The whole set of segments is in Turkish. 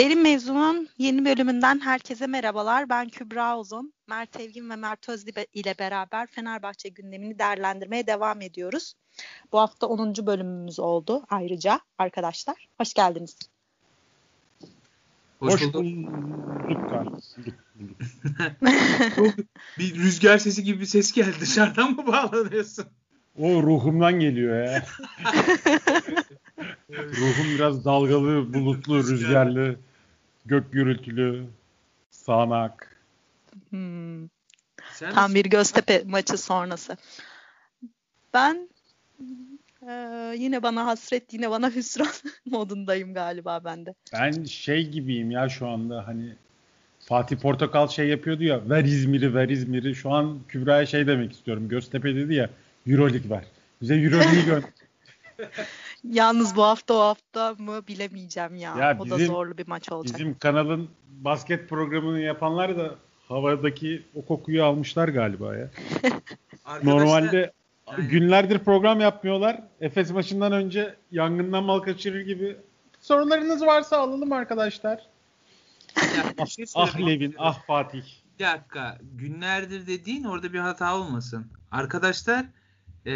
Derin Mevzu'nun yeni bölümünden herkese merhabalar. Ben Kübra Uzun. Mert Evgin ve Mert Özli ile beraber Fenerbahçe gündemini değerlendirmeye devam ediyoruz. Bu hafta 10. bölümümüz oldu ayrıca arkadaşlar. Hoş geldiniz. Hoş, bulduk. bir rüzgar sesi gibi bir ses geldi. Dışarıdan mı bağlanıyorsun? O ruhumdan geliyor ya. Ruhum biraz dalgalı, bulutlu, rüzgarlı, gök gürültülü, sağanak. Hmm. Tam bir Göztepe maçı sonrası. Ben e, yine bana hasret, yine bana hüsran modundayım galiba ben de. Ben şey gibiyim ya şu anda hani Fatih Portakal şey yapıyordu ya ver İzmir'i ver İzmir'i. Şu an Kübra'ya şey demek istiyorum. Göztepe dedi ya Euroleague ver. Bize Euroleague'i gö Yalnız bu hafta o hafta mı bilemeyeceğim ya. ya o da zorlu bir maç olacak. Bizim kanalın basket programını yapanlar da havadaki o kokuyu almışlar galiba ya. Normalde Aynen. günlerdir program yapmıyorlar. Efes maçından önce yangından mal kaçırır gibi sorularınız varsa alalım arkadaşlar. Ya, şey ah Levin, ah Fatih. Bir dakika. Günlerdir dediğin orada bir hata olmasın. Arkadaşlar e,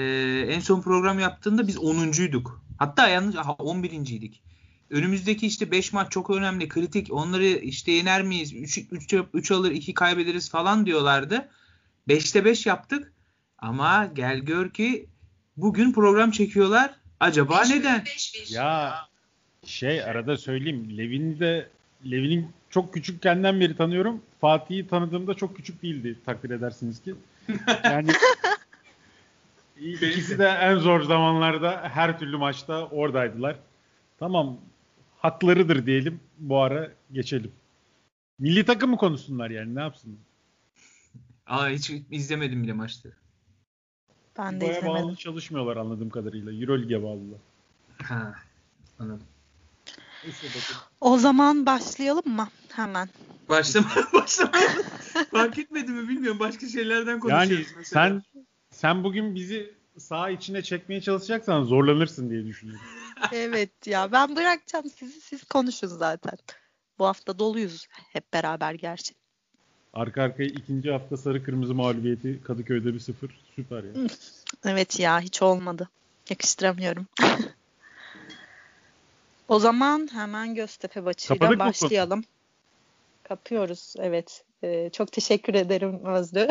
en son program yaptığında biz 10'uncuyduk. Hatta yanlış aha 11.ydik. Önümüzdeki işte 5 maç çok önemli, kritik. Onları işte yener miyiz? 3, 3, 3 alır, 2 kaybederiz falan diyorlardı. 5'te 5 yaptık. Ama gel gör ki bugün program çekiyorlar. Acaba beş, neden? Beş, beş. Ya şey arada söyleyeyim. Levin'i de Levin'in çok küçükkenden beri tanıyorum. Fatih'i tanıdığımda çok küçük değildi takdir edersiniz ki. Yani İkisi de en zor zamanlarda her türlü maçta oradaydılar. Tamam haklarıdır diyelim bu ara geçelim. Milli takım mı konuşsunlar yani ne yapsın? Aa hiç izlemedim bile maçları. Ben de izlemedim. bağlı çalışmıyorlar anladığım kadarıyla. Euroleague'e bağlılar. Ha anladım. O zaman başlayalım mı? Hemen. Başlama, başlama. Fark etmedi mi bilmiyorum. Başka şeylerden konuşuyoruz. Yani mesela. sen sen bugün bizi sağ içine çekmeye çalışacaksan zorlanırsın diye düşünüyorum. evet ya ben bırakacağım sizi siz konuşun zaten. Bu hafta doluyuz hep beraber gerçi. Arka arkaya ikinci hafta sarı kırmızı mağlubiyeti Kadıköy'de bir sıfır. Süper ya. Evet ya hiç olmadı. Yakıştıramıyorum. o zaman hemen Göztepe maçıyla Kapadık başlayalım. Mı? Kapıyoruz evet. Ee, çok teşekkür ederim Özlü.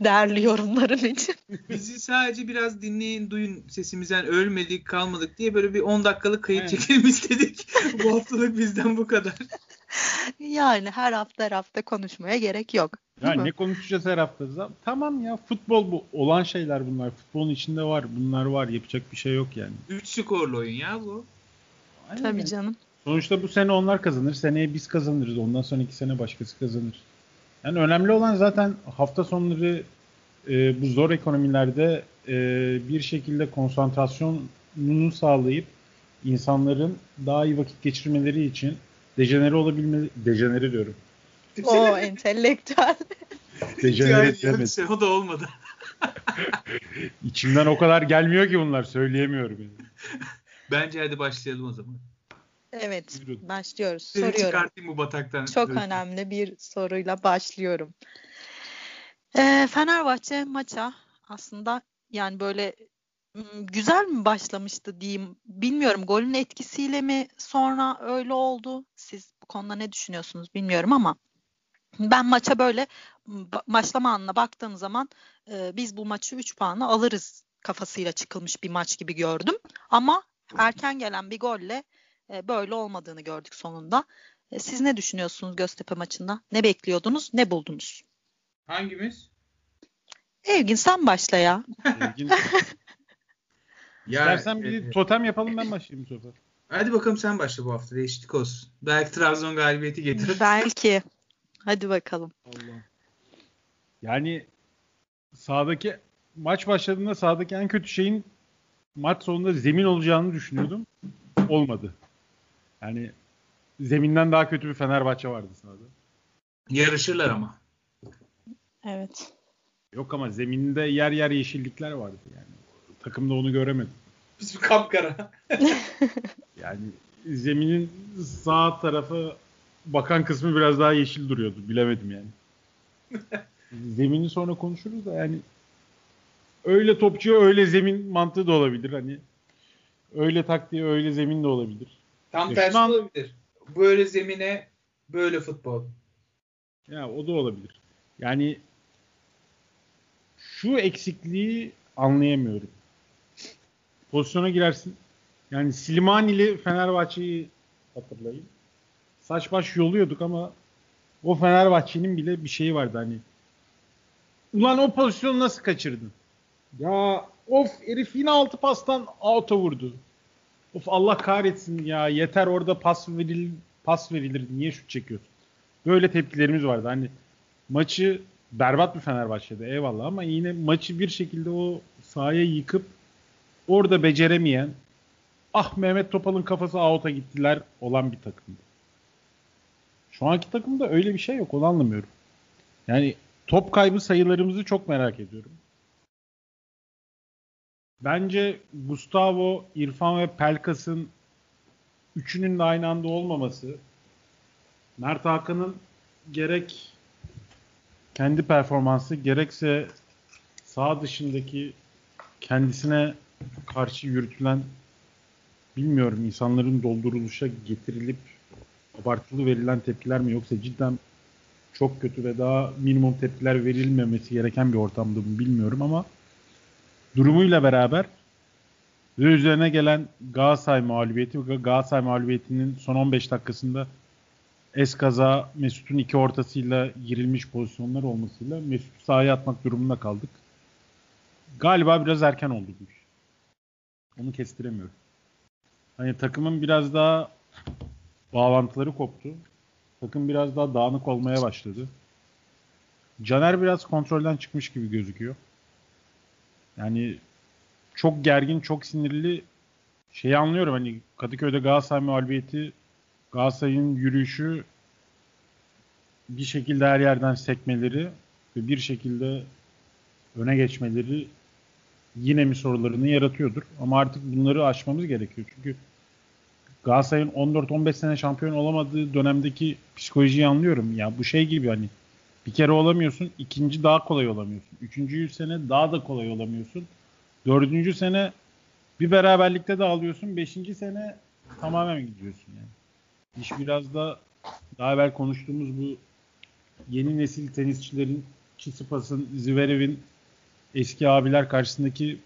Değerli yorumların için. Bizi sadece biraz dinleyin, duyun sesimizden ölmedik, kalmadık diye böyle bir 10 dakikalık kayıt evet. çekelim istedik. bu haftalık bizden bu kadar. Yani her hafta her hafta konuşmaya gerek yok. Ya ne konuşacağız her hafta? Tamam ya futbol bu. Olan şeyler bunlar. Futbolun içinde var. Bunlar var. Yapacak bir şey yok yani. 3 skorlu oyun ya bu. Aynen. Tabii canım. Sonuçta bu sene onlar kazanır. Seneye biz kazanırız. Ondan sonraki sene başkası kazanır. Yani önemli olan zaten hafta sonları e, bu zor ekonomilerde e, bir şekilde konsantrasyonunu sağlayıp insanların daha iyi vakit geçirmeleri için dejenere olabilme dejenere diyorum. O entelektüel. dejenere demedim. Şey, o da olmadı. İçimden o kadar gelmiyor ki bunlar söyleyemiyorum. Yani. Bence hadi başlayalım o zaman. Evet başlıyoruz. Seni Soruyorum. çıkartayım bu bataktan. Çok diyorsun. önemli bir soruyla başlıyorum. Ee, Fenerbahçe maça aslında yani böyle güzel mi başlamıştı diyeyim. Bilmiyorum golün etkisiyle mi sonra öyle oldu. Siz bu konuda ne düşünüyorsunuz bilmiyorum ama ben maça böyle başlama anına baktığım zaman e, biz bu maçı 3 puanla alırız kafasıyla çıkılmış bir maç gibi gördüm. Ama erken gelen bir golle e, böyle olmadığını gördük sonunda. E, siz ne düşünüyorsunuz Göztepe maçında? Ne bekliyordunuz? Ne buldunuz? Hangimiz? Evgin sen başla ya. Evgin. ya İstersen bir e, totem yapalım ben başlayayım bu sefer. Hadi bakalım sen başla bu hafta. Değişiklik olsun. Belki Trabzon galibiyeti getirir. Belki. Hadi bakalım. Allah. Yani sağdaki maç başladığında sağdaki en kötü şeyin maç sonunda zemin olacağını düşünüyordum. Olmadı. Yani zeminden daha kötü bir Fenerbahçe vardı sahada. Yarışırlar ama. Evet. Yok ama zeminde yer yer yeşillikler vardı yani. Takımda onu göremedim. Biz kapkara. yani zeminin sağ tarafı bakan kısmı biraz daha yeşil duruyordu. Bilemedim yani. Zemini sonra konuşuruz da yani öyle topçuya öyle zemin mantığı da olabilir. Hani öyle taktiğe öyle zemin de olabilir. Tam Ya tersi olabilir. Böyle zemine böyle futbol. Ya o da olabilir. Yani şu eksikliği anlayamıyorum. Pozisyona girersin. Yani Slimani'li Fenerbahçe'yi hatırlayın. Saç baş yoluyorduk ama o Fenerbahçe'nin bile bir şeyi vardı hani. Ulan o pozisyonu nasıl kaçırdın? Ya of herif yine altı pastan out'a vurdu. Of Allah kahretsin ya yeter orada pas veril pas verilir niye şut çekiyorsun? Böyle tepkilerimiz vardı. Hani maçı berbat bir Fenerbahçe'de eyvallah ama yine maçı bir şekilde o sahaya yıkıp orada beceremeyen ah Mehmet Topal'ın kafası out'a gittiler olan bir takımdı. Şu anki takımda öyle bir şey yok. Onu anlamıyorum. Yani top kaybı sayılarımızı çok merak ediyorum. Bence Gustavo, İrfan ve Pelkas'ın üçünün de aynı anda olmaması Mert Hakan'ın gerek kendi performansı gerekse sağ dışındaki kendisine karşı yürütülen bilmiyorum insanların dolduruluşa getirilip abartılı verilen tepkiler mi? Yoksa cidden çok kötü ve daha minimum tepkiler verilmemesi gereken bir ortamda mı bilmiyorum ama durumuyla beraber ve üzerine gelen Galatasaray mağlubiyeti ve Galatasaray mağlubiyetinin son 15 dakikasında eskaza Mesut'un iki ortasıyla girilmiş pozisyonlar olmasıyla Mesut'u sahaya atmak durumunda kaldık. Galiba biraz erken oldu bu iş. Onu kestiremiyorum. Hani takımın biraz daha bağlantıları koptu. Takım biraz daha dağınık olmaya başladı. Caner biraz kontrolden çıkmış gibi gözüküyor. Yani çok gergin, çok sinirli şeyi anlıyorum. Hani Kadıköy'de Galatasaray mağlubiyeti Galatasaray'ın yürüyüşü bir şekilde her yerden sekmeleri ve bir şekilde öne geçmeleri yine mi sorularını yaratıyordur. Ama artık bunları aşmamız gerekiyor. Çünkü Galatasaray'ın 14-15 sene şampiyon olamadığı dönemdeki psikolojiyi anlıyorum. Ya bu şey gibi hani bir kere olamıyorsun, ikinci daha kolay olamıyorsun. Üçüncü sene daha da kolay olamıyorsun. Dördüncü sene bir beraberlikte de alıyorsun. Beşinci sene tamamen gidiyorsun yani. İş biraz da daha evvel konuştuğumuz bu yeni nesil tenisçilerin Çisipas'ın, Zverev'in eski abiler karşısındaki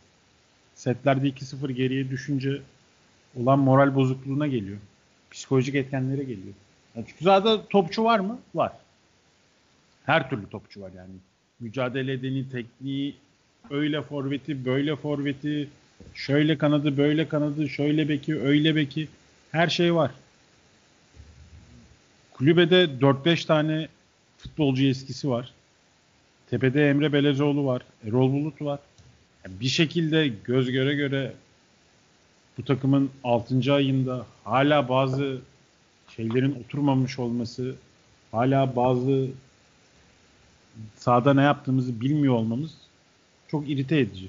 setlerde 2-0 geriye düşünce olan moral bozukluğuna geliyor. Psikolojik etkenlere geliyor. Yani çünkü topçu var mı? Var. Her türlü topçu var yani. Mücadele edeni, tekniği, öyle forveti, böyle forveti, şöyle kanadı, böyle kanadı, şöyle beki, öyle beki. Her şey var. Kulübede 4-5 tane futbolcu eskisi var. Tepede Emre Belezoğlu var. Erol Bulut var. Yani bir şekilde göz göre göre bu takımın 6. ayında hala bazı şeylerin oturmamış olması, hala bazı sahada ne yaptığımızı bilmiyor olmamız çok irite edici.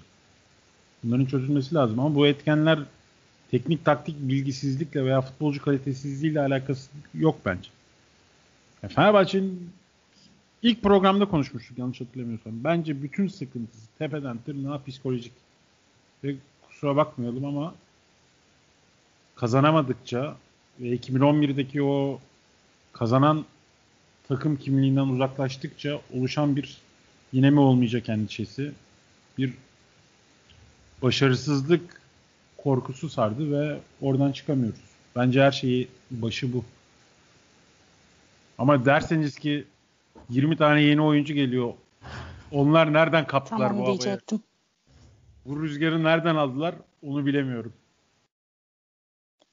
Bunların çözülmesi lazım ama bu etkenler teknik taktik bilgisizlikle veya futbolcu kalitesizliğiyle alakası yok bence. Ya Fenerbahçe'nin ilk programda konuşmuştuk yanlış hatırlamıyorsam. Bence bütün sıkıntısı tepeden tırnağa psikolojik. Ve kusura bakmayalım ama kazanamadıkça ve 2011'deki o kazanan takım kimliğinden uzaklaştıkça oluşan bir yine mi olmayacak endişesi, bir başarısızlık korkusu sardı ve oradan çıkamıyoruz. Bence her şeyi başı bu. Ama derseniz ki 20 tane yeni oyuncu geliyor. Onlar nereden kaptılar Tamam bu havayı? diyecektim. Bu rüzgarı nereden aldılar? Onu bilemiyorum.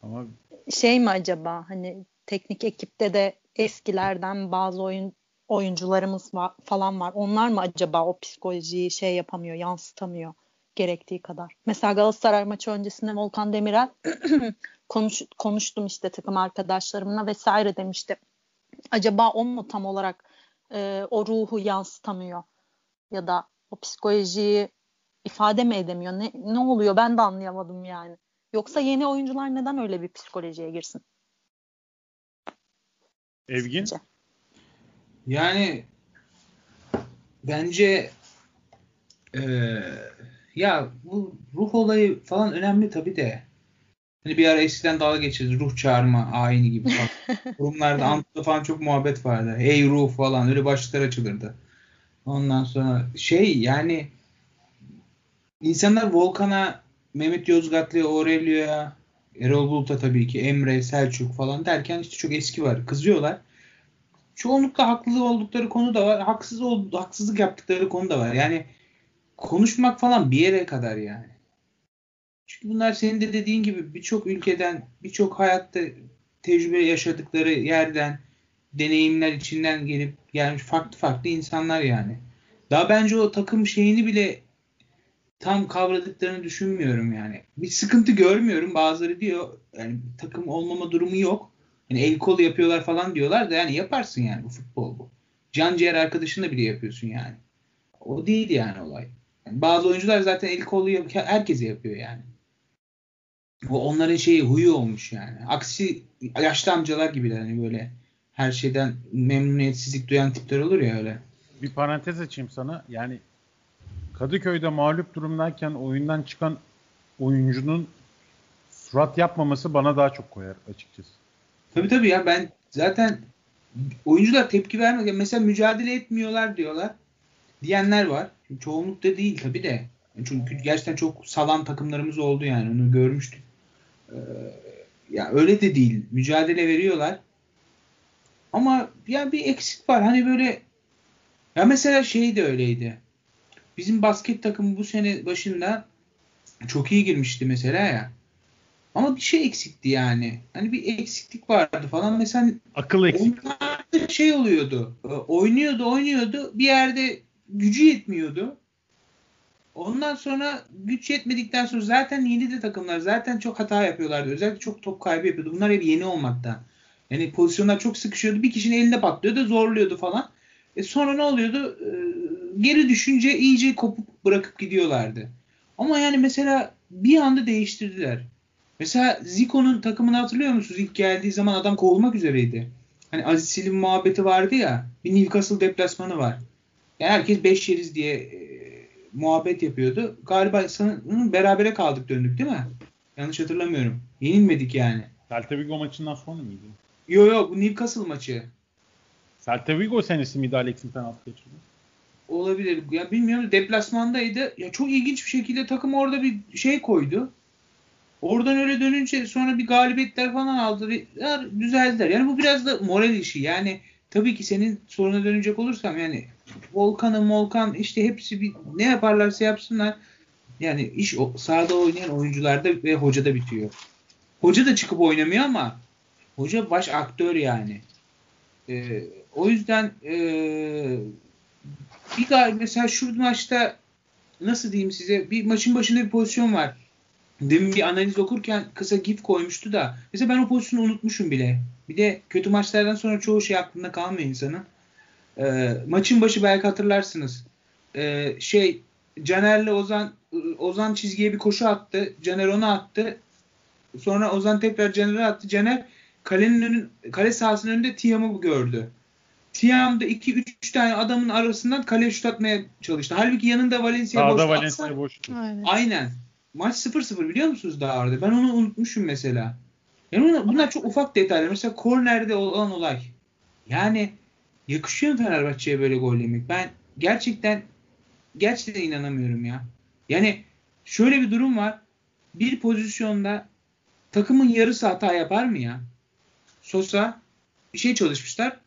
Ama Şey mi acaba hani teknik ekipte de eskilerden bazı oyun oyuncularımız var, falan var. Onlar mı acaba o psikolojiyi şey yapamıyor, yansıtamıyor gerektiği kadar? Mesela Galatasaray maçı öncesinde Volkan Demirel konuş, konuştum işte takım arkadaşlarımla vesaire demişti. Acaba o mu tam olarak e, o ruhu yansıtamıyor ya da o psikolojiyi ifade mi edemiyor? Ne, ne oluyor ben de anlayamadım yani. Yoksa yeni oyuncular neden öyle bir psikolojiye girsin? Evgin? Yani bence e, ya bu ruh olayı falan önemli tabii de. Hani bir ara eskiden dalga geçirdi ruh çağırma ayini gibi falan. Kurumlarda Antı'da falan çok muhabbet vardı. Ey ruh falan öyle başlıklar açılırdı. Ondan sonra şey yani insanlar Volkan'a, Mehmet Yozgatlı'ya, Aurelio'ya, Erol Bulut'a tabii ki, Emre, Selçuk falan derken işte çok eski var. Kızıyorlar. Çoğunlukla haklı oldukları konu da var. Haksız ol, haksızlık yaptıkları konu da var. Yani konuşmak falan bir yere kadar yani. Çünkü bunlar senin de dediğin gibi birçok ülkeden, birçok hayatta tecrübe yaşadıkları yerden, deneyimler içinden gelip gelmiş farklı farklı insanlar yani. Daha bence o takım şeyini bile tam kavradıklarını düşünmüyorum yani. Bir sıkıntı görmüyorum. Bazıları diyor yani takım olmama durumu yok. Yani el kolu yapıyorlar falan diyorlar da yani yaparsın yani bu futbol bu. Can ciğer arkadaşınla bile yapıyorsun yani. O değil yani olay. Yani bazı oyuncular zaten el kolu yap herkese yapıyor yani. O onların şeyi huyu olmuş yani. Aksi yaşlı amcalar gibiler hani böyle her şeyden memnuniyetsizlik duyan tipler olur ya öyle. Bir parantez açayım sana. Yani Kadıköy'de mağlup durumdayken oyundan çıkan oyuncunun surat yapmaması bana daha çok koyar açıkçası. Tabii tabii ya ben zaten oyuncular tepki vermiyor. Mesela mücadele etmiyorlar diyorlar. Diyenler var. Çoğunlukta değil tabii de. Çünkü gerçekten çok salan takımlarımız oldu yani. Onu görmüştük. Ee, ya öyle de değil. Mücadele veriyorlar. Ama ya bir eksik var. Hani böyle ya mesela şey de öyleydi. Bizim basket takımı bu sene başında çok iyi girmişti mesela ya. Ama bir şey eksikti yani. Hani bir eksiklik vardı falan. Mesela akıl eksik. şey oluyordu. Oynuyordu, oynuyordu. Bir yerde gücü yetmiyordu. Ondan sonra güç yetmedikten sonra zaten yeni de takımlar zaten çok hata yapıyorlardı. Özellikle çok top kaybı yapıyordu. Bunlar hep yeni olmaktan. Yani pozisyonlar çok sıkışıyordu. Bir kişinin elinde patlıyordu, zorluyordu falan. E sonra ne oluyordu? E, geri düşünce iyice kopup bırakıp gidiyorlardı. Ama yani mesela bir anda değiştirdiler. Mesela Zico'nun takımını hatırlıyor musunuz? İlk geldiği zaman adam kovulmak üzereydi. Hani Aziz Silim muhabbeti vardı ya. Bir Newcastle deplasmanı var. Yani herkes 5 yeriz diye e, muhabbet yapıyordu. Galiba sanırım berabere kaldık döndük değil mi? Yanlış hatırlamıyorum. Yenilmedik yani. Celta Vigo maçından sonra mıydı? Yok yok bu Newcastle maçı. Celta Vigo senesi miydi Alex'in penaltı geçirdi? Olabilir. Ya bilmiyorum deplasmandaydı. Ya çok ilginç bir şekilde takım orada bir şey koydu. Oradan öyle dönünce sonra bir galibiyetler falan aldı. Ya, düzeldiler. Yani bu biraz da moral işi. Yani tabii ki senin soruna dönecek olursam yani Volkan'ı Volkan işte hepsi bir ne yaparlarsa yapsınlar. Yani iş o, sahada oynayan oyuncularda ve hocada bitiyor. Hoca da çıkıp oynamıyor ama hoca baş aktör yani. Ee, o yüzden ee, bir gal mesela şu maçta nasıl diyeyim size bir maçın başında bir pozisyon var. Demin bir analiz okurken kısa gif koymuştu da mesela ben o pozisyonu unutmuşum bile. Bir de kötü maçlardan sonra çoğu şey aklında kalmıyor insanın. E, maçın başı belki hatırlarsınız. E, şey Caner'le Ozan Ozan çizgiye bir koşu attı. Caner onu attı. Sonra Ozan tekrar Caner'e attı. Caner kalenin önün, kale sahasının önünde Tiam'ı gördü. Tiam da 2-3 tane adamın arasından kale şut atmaya çalıştı. Halbuki yanında Valencia boştu. Valencia boştu. Aynen. Aynen. Maç 0-0 biliyor musunuz daha orada? Ben onu unutmuşum mesela. Yani bunlar çok ufak detaylar. Mesela kornerde olan olay. Yani yakışıyor mu Fenerbahçe'ye böyle gol yemek? Ben gerçekten gerçekten inanamıyorum ya. Yani şöyle bir durum var. Bir pozisyonda takımın yarısı hata yapar mı ya? Sosa bir şey çalışmışlar.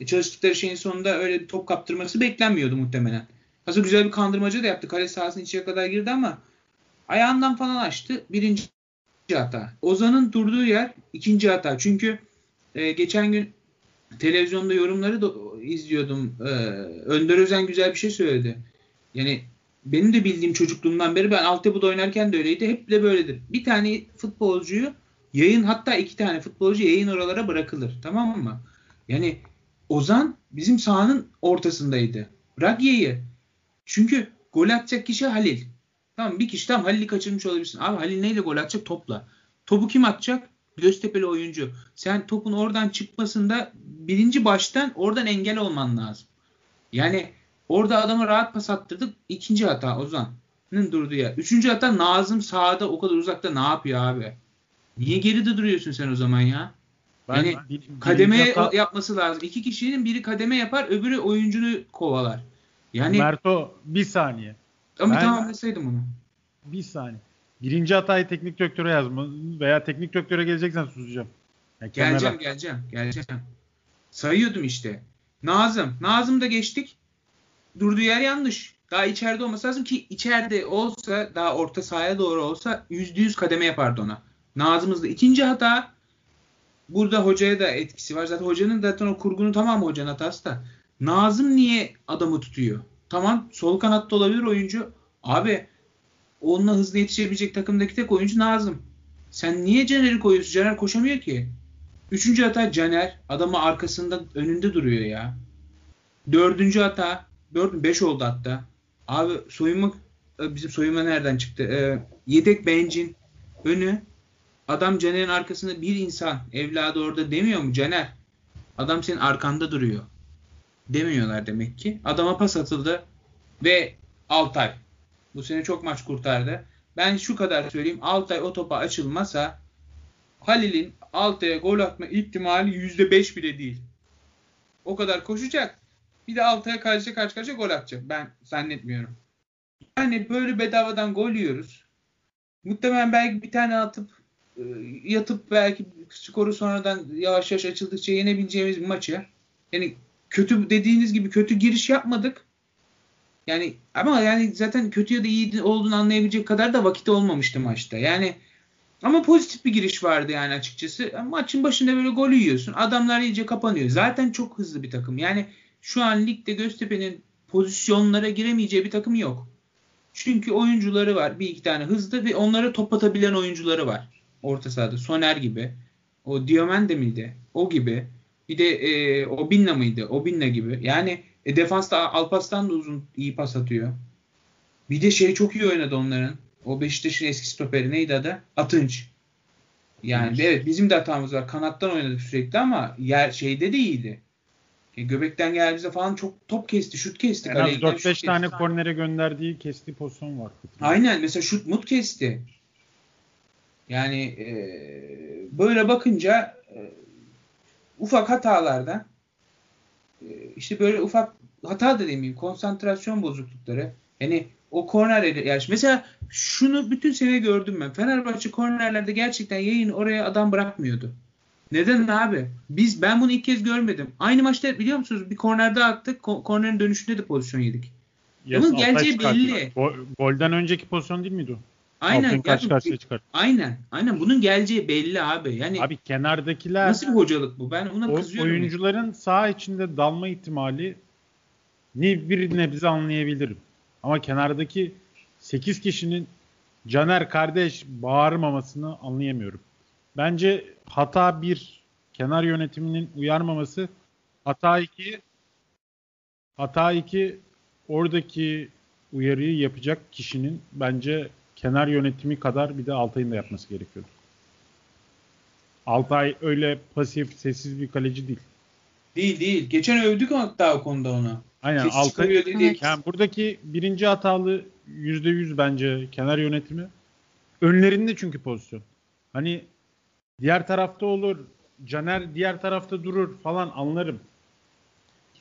E çalıştıkları şeyin sonunda öyle bir top kaptırması beklenmiyordu muhtemelen. Aslında güzel bir kandırmacı da yaptı. Kale sahasının içine kadar girdi ama ayağından falan açtı. Birinci hata. Ozan'ın durduğu yer ikinci hata. Çünkü e, geçen gün televizyonda yorumları da izliyordum. Ee, Önder Özen güzel bir şey söyledi. Yani benim de bildiğim çocukluğumdan beri ben altyapıda oynarken de öyleydi. Hep de böyledir. Bir tane futbolcuyu yayın hatta iki tane futbolcu yayın oralara bırakılır. Tamam mı? Yani Ozan bizim sahanın ortasındaydı. Bırak yayı. Çünkü gol atacak kişi Halil. Tamam bir kişi tam Halil'i kaçırmış olabilirsin. Abi Halil neyle gol atacak? Topla. Topu kim atacak? Göztepe'li oyuncu. Sen topun oradan çıkmasında birinci baştan oradan engel olman lazım. Yani orada adama rahat pas attırdık. İkinci hata Ozan'ın durduğu yer. Üçüncü hata Nazım sağda o kadar uzakta ne yapıyor abi? Niye geride duruyorsun sen o zaman ya? Ben Yani bir- kademe hata- yapması lazım. İki kişinin biri kademe yapar, öbürü oyuncunu kovalar. Yani Merto bir saniye. ama ben- tamamlasaydım onu. Bir saniye. Birinci hatayı teknik direktöre yazma veya teknik direktöre geleceksen susacağım. Ya kenara. Geleceğim, geleceğim, geleceğim. Sayıyordum işte. Nazım. Nazım da geçtik. Durduğu yer yanlış. Daha içeride olması lazım ki içeride olsa daha orta sahaya doğru olsa yüzde yüz kademe yapardı ona. Nazım'ız da ikinci hata burada hocaya da etkisi var. Zaten hocanın zaten o kurgunun tamamı hocanın hatası da. Nazım niye adamı tutuyor? Tamam sol kanatta olabilir oyuncu. Abi onunla hızlı yetişebilecek takımdaki tek oyuncu Nazım. Sen niye Caner'i koyuyorsun? Caner koşamıyor ki. Üçüncü hata Caner. Adamı arkasında önünde duruyor ya. Dördüncü hata. Dört? Beş oldu hatta. Abi soyunma e, bizim soyunma nereden çıktı? Ee, yedek bencin önü. Adam Caner'in arkasında bir insan. Evladı orada demiyor mu Caner? Adam senin arkanda duruyor. Demiyorlar demek ki. Adama pas atıldı. Ve Altay. Bu sene çok maç kurtardı. Ben şu kadar söyleyeyim. Altay o topa açılmasa Halil'in Altay'a gol atma ihtimali %5 bile değil. O kadar koşacak. Bir de Altay'a karşı karşı karşıya gol atacak. Ben zannetmiyorum. Yani böyle bedavadan gol yiyoruz. Muhtemelen belki bir tane atıp yatıp belki skoru sonradan yavaş yavaş açıldıkça yenebileceğimiz bir maçı. Yani kötü dediğiniz gibi kötü giriş yapmadık. Yani ama yani zaten kötü ya da iyi olduğunu anlayabilecek kadar da vakit olmamıştı maçta. Yani ama pozitif bir giriş vardı yani açıkçası. Maçın başında böyle gol yiyorsun. Adamlar iyice kapanıyor. Zaten çok hızlı bir takım. Yani şu an ligde Göztepe'nin pozisyonlara giremeyeceği bir takım yok. Çünkü oyuncuları var. Bir iki tane hızlı ve onlara top atabilen oyuncuları var. Orta sahada. Soner gibi. O Diomende miydi? O gibi. Bir de e, Obinna mıydı? Obinna gibi. Yani e, defansta Alpaslan da uzun iyi pas atıyor. Bir de şey çok iyi oynadı onların. O Beşiktaş'ın eski stoperi neydi adı? Atınç. Yani Atınç. evet bizim de hatamız var. Kanattan oynadık sürekli ama yer şeyde de iyiydi. E, göbekten geldiğimizde falan çok top kesti, şut kesti. En az giden şut 4-5 kesti. tane kornere gönderdiği kestiği pozisyon var. Aynen mesela şut mut kesti. Yani e, böyle bakınca e, ufak hatalardan e, işte böyle ufak hata da demeyeyim konsantrasyon bozuklukları. Yani o korner yani mesela şunu bütün sene gördüm ben. Fenerbahçe kornerlerde gerçekten yayın oraya adam bırakmıyordu. Neden abi? Biz ben bunu ilk kez görmedim. Aynı maçta biliyor musunuz? Bir kornerde attık. ko- kornerin dönüşünde de pozisyon yedik. Yes, Bunun geleceği belli. Go- golden önceki pozisyon değil miydi o? Aynen. Altın karşı karşıya çıkarttı. Aynen. Aynen. Bunun geleceği belli abi. Yani Abi kenardakiler nasıl bir hocalık bu? Ben ona o- kızıyorum. oyuncuların sağ içinde dalma ihtimali ni bir nebze anlayabilirim. Ama kenardaki 8 kişinin Caner kardeş bağırmamasını anlayamıyorum. Bence hata bir kenar yönetiminin uyarmaması. Hata iki hata iki oradaki uyarıyı yapacak kişinin bence kenar yönetimi kadar bir de Altay'ın da yapması gerekiyordu. Altay öyle pasif, sessiz bir kaleci değil. Değil değil. Geçen övdük hatta o konuda onu. Aynen Kes Altay. dedik. Yani buradaki birinci hatalı %100 bence kenar yönetimi. Önlerinde çünkü pozisyon. Hani diğer tarafta olur. Caner diğer tarafta durur falan anlarım.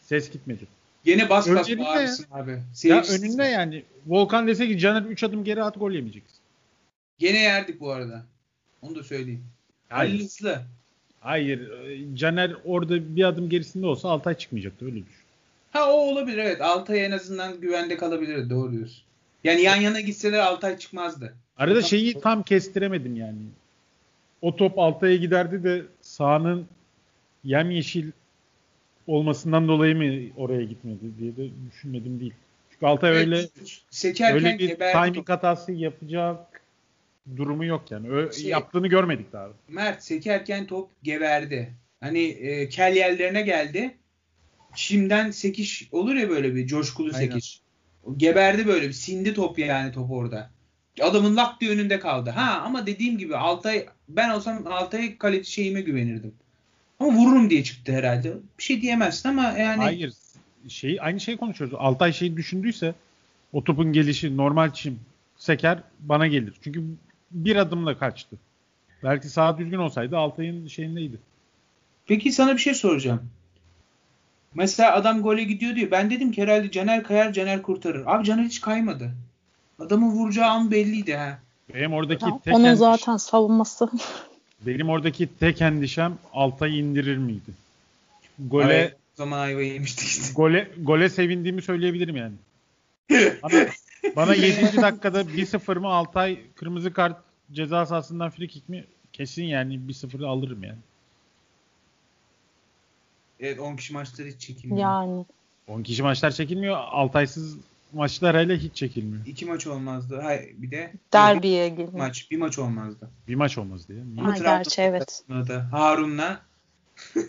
Ses gitmedi. Gene bas bas bağırsın abi. Ya önünde yani Volkan dese ki Caner 3 adım geri at gol yemeyeceksin. Gene yerdik bu arada. Onu da söyleyeyim. Halil hızlı. Hayır. e, Caner orada bir adım gerisinde olsa Altay çıkmayacaktı öyle düşün. Ha o olabilir evet. Altay en azından güvende kalabilir. Doğru diyorsun. Yani yan yana gitseler Altay çıkmazdı. Arada şeyi tam kestiremedim yani. O top Altay'a giderdi de sahanın yemyeşil olmasından dolayı mı oraya gitmedi diye de düşünmedim değil. Çünkü Altay Evet, öyle sekerken öyle bir geberdi timing hatası yapacak durumu yok yani. Ö- Şey- yaptığını görmedik daha. Mert sekerken top geberdi. Hani e, kel yerlerine geldi. Şimdiden sekiş olur ya böyle bir coşkulu Aynen. sekiş. Geberdi böyle bir sindi top yani top orada. Adamın lak diye önünde kaldı. Ha ama dediğim gibi Altay ben olsam Altay kaleci şeyime güvenirdim. Ama vururum diye çıktı herhalde. Bir şey diyemezsin ama yani Hayır. Şey, aynı şeyi konuşuyoruz. Altay şeyi düşündüyse o topun gelişi normal çim seker bana gelir. Çünkü bir adımla kaçtı. Belki sağ düzgün olsaydı Altay'ın şeyindeydi. Peki sana bir şey soracağım. Mesela adam gole gidiyor diyor. Ben dedim ki herhalde Caner kayar Caner kurtarır. Abi Caner hiç kaymadı. Adamın vuracağı an belliydi ha. Benim oradaki Ya, tek onun zaten savunması. Benim oradaki tek endişem Altay'ı indirir miydi? Gole Evet, o zaman ayva yemiştik işte. gole gole sevindiğimi söyleyebilirim yani. Bana, bana 7. dakikada 1-0 mı Altay kırmızı kart ceza sahasından free kick mi? Kesin yani 1-0'ı alırım yani. Evet 10 kişi maçları hiç çekilmiyor. yani 10 kişi maçlar çekilmiyor. Altaysız maçlar hele hiç çekilmiyor. İki maç olmazdı. Hayır bir de derbiye girmiş. maç bir maç olmazdı. Bir maç olmaz diye. Niye? Ha, Trabzon gerçi evet. da Harun'la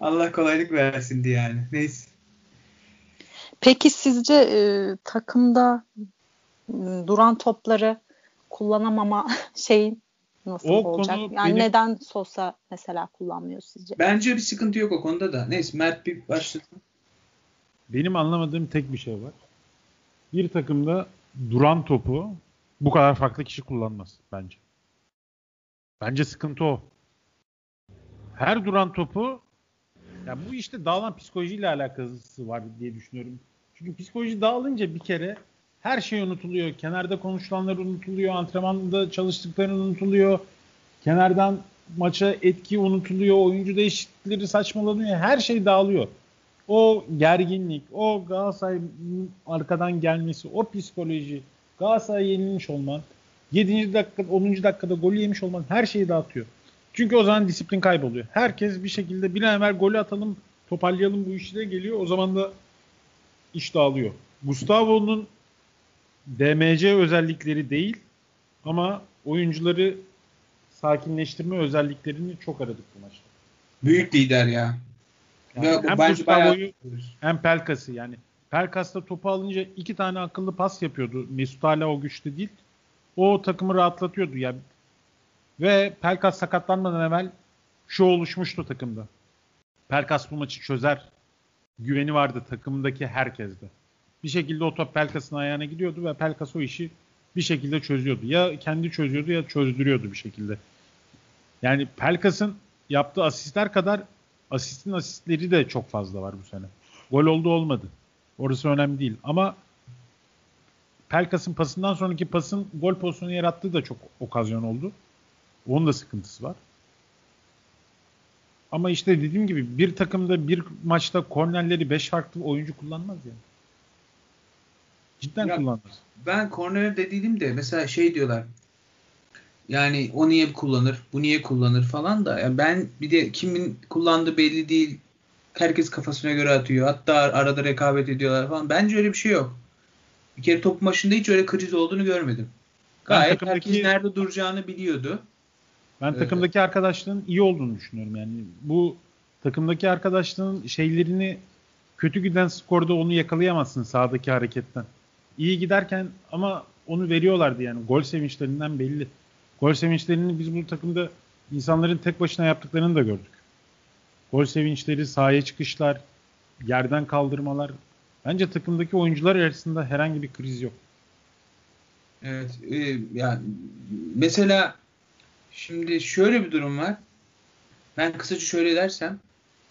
Allah kolaylık versin diye yani. Neyse. Peki sizce e, takımda m, duran topları kullanamama şeyin nasıl O olacak? konu Yani benim- neden Sosa mesela kullanmıyor sizce? Bence bir sıkıntı yok o konuda da. Neyse Mert bir başlasın. Benim anlamadığım tek bir şey var. Bir takımda duran topu bu kadar farklı kişi kullanmaz bence. Bence sıkıntı o. Her duran topu ya bu işte dağılan psikolojiyle alakası var diye düşünüyorum. Çünkü psikoloji dağılınca bir kere her şey unutuluyor. Kenarda konuşulanlar unutuluyor. Antrenmanda çalıştıkların unutuluyor. Kenardan maça etki unutuluyor. Oyuncu değişiklikleri saçmalanıyor. Her şey dağılıyor. O gerginlik, o Galatasaray'ın arkadan gelmesi, o psikoloji, Galatasaray yenilmiş olman, 7. dakika, 10. dakikada golü yemiş olman her şeyi dağıtıyor. Çünkü o zaman disiplin kayboluyor. Herkes bir şekilde bir an evvel golü atalım, toparlayalım bu işi de geliyor. O zaman da iş dağılıyor. Gustavo'nun DMC özellikleri değil ama oyuncuları sakinleştirme özelliklerini çok aradık bu maçta. Büyük lider ya. Yani hem bence bayağı hem Pelkas'ı yani. Pelkas da topu alınca iki tane akıllı pas yapıyordu. Mesut hala o güçte değil. O takımı rahatlatıyordu yani. Ve Pelkas sakatlanmadan evvel şu oluşmuştu takımda. Pelkas bu maçı çözer. Güveni vardı takımdaki herkeste. Bir şekilde o top Pelkas'ın ayağına gidiyordu ve Pelkas o işi bir şekilde çözüyordu. Ya kendi çözüyordu ya çözdürüyordu bir şekilde. Yani Pelkas'ın yaptığı asistler kadar asistin asistleri de çok fazla var bu sene. Gol oldu olmadı. Orası önemli değil. Ama Pelkas'ın pasından sonraki pasın gol pozisyonu yarattığı da çok okazyon oldu. Onun da sıkıntısı var. Ama işte dediğim gibi bir takımda bir maçta kornerleri 5 farklı oyuncu kullanmaz yani. Cidden Ya- kullanmaz. Ben korner dediydim de mesela şey diyorlar. Yani o niye kullanır, bu niye kullanır falan da. Yani ben bir de kimin kullandığı belli değil. Herkes kafasına göre atıyor. Hatta arada rekabet ediyorlar falan. Bence öyle bir şey yok. Bir kere top maçında hiç öyle kriz olduğunu görmedim. Ben Gayet takımdaki- herkes nerede duracağını biliyordu. Ben Evet. takımdaki arkadaşlığın iyi olduğunu düşünüyorum yani. Bu takımdaki arkadaşlığın şeylerini kötü giden skorda onu yakalayamazsın sahadaki hareketten. İyi giderken ama onu veriyorlardı yani. Gol sevinçlerinden belli. Gol sevinçlerini biz bu takımda insanların tek başına yaptıklarını da gördük. Gol sevinçleri, sahaya çıkışlar, yerden kaldırmalar. Bence takımdaki oyuncular arasında herhangi bir kriz yok. Evet. E, yani mesela şimdi şöyle bir durum var. Ben kısaca şöyle dersem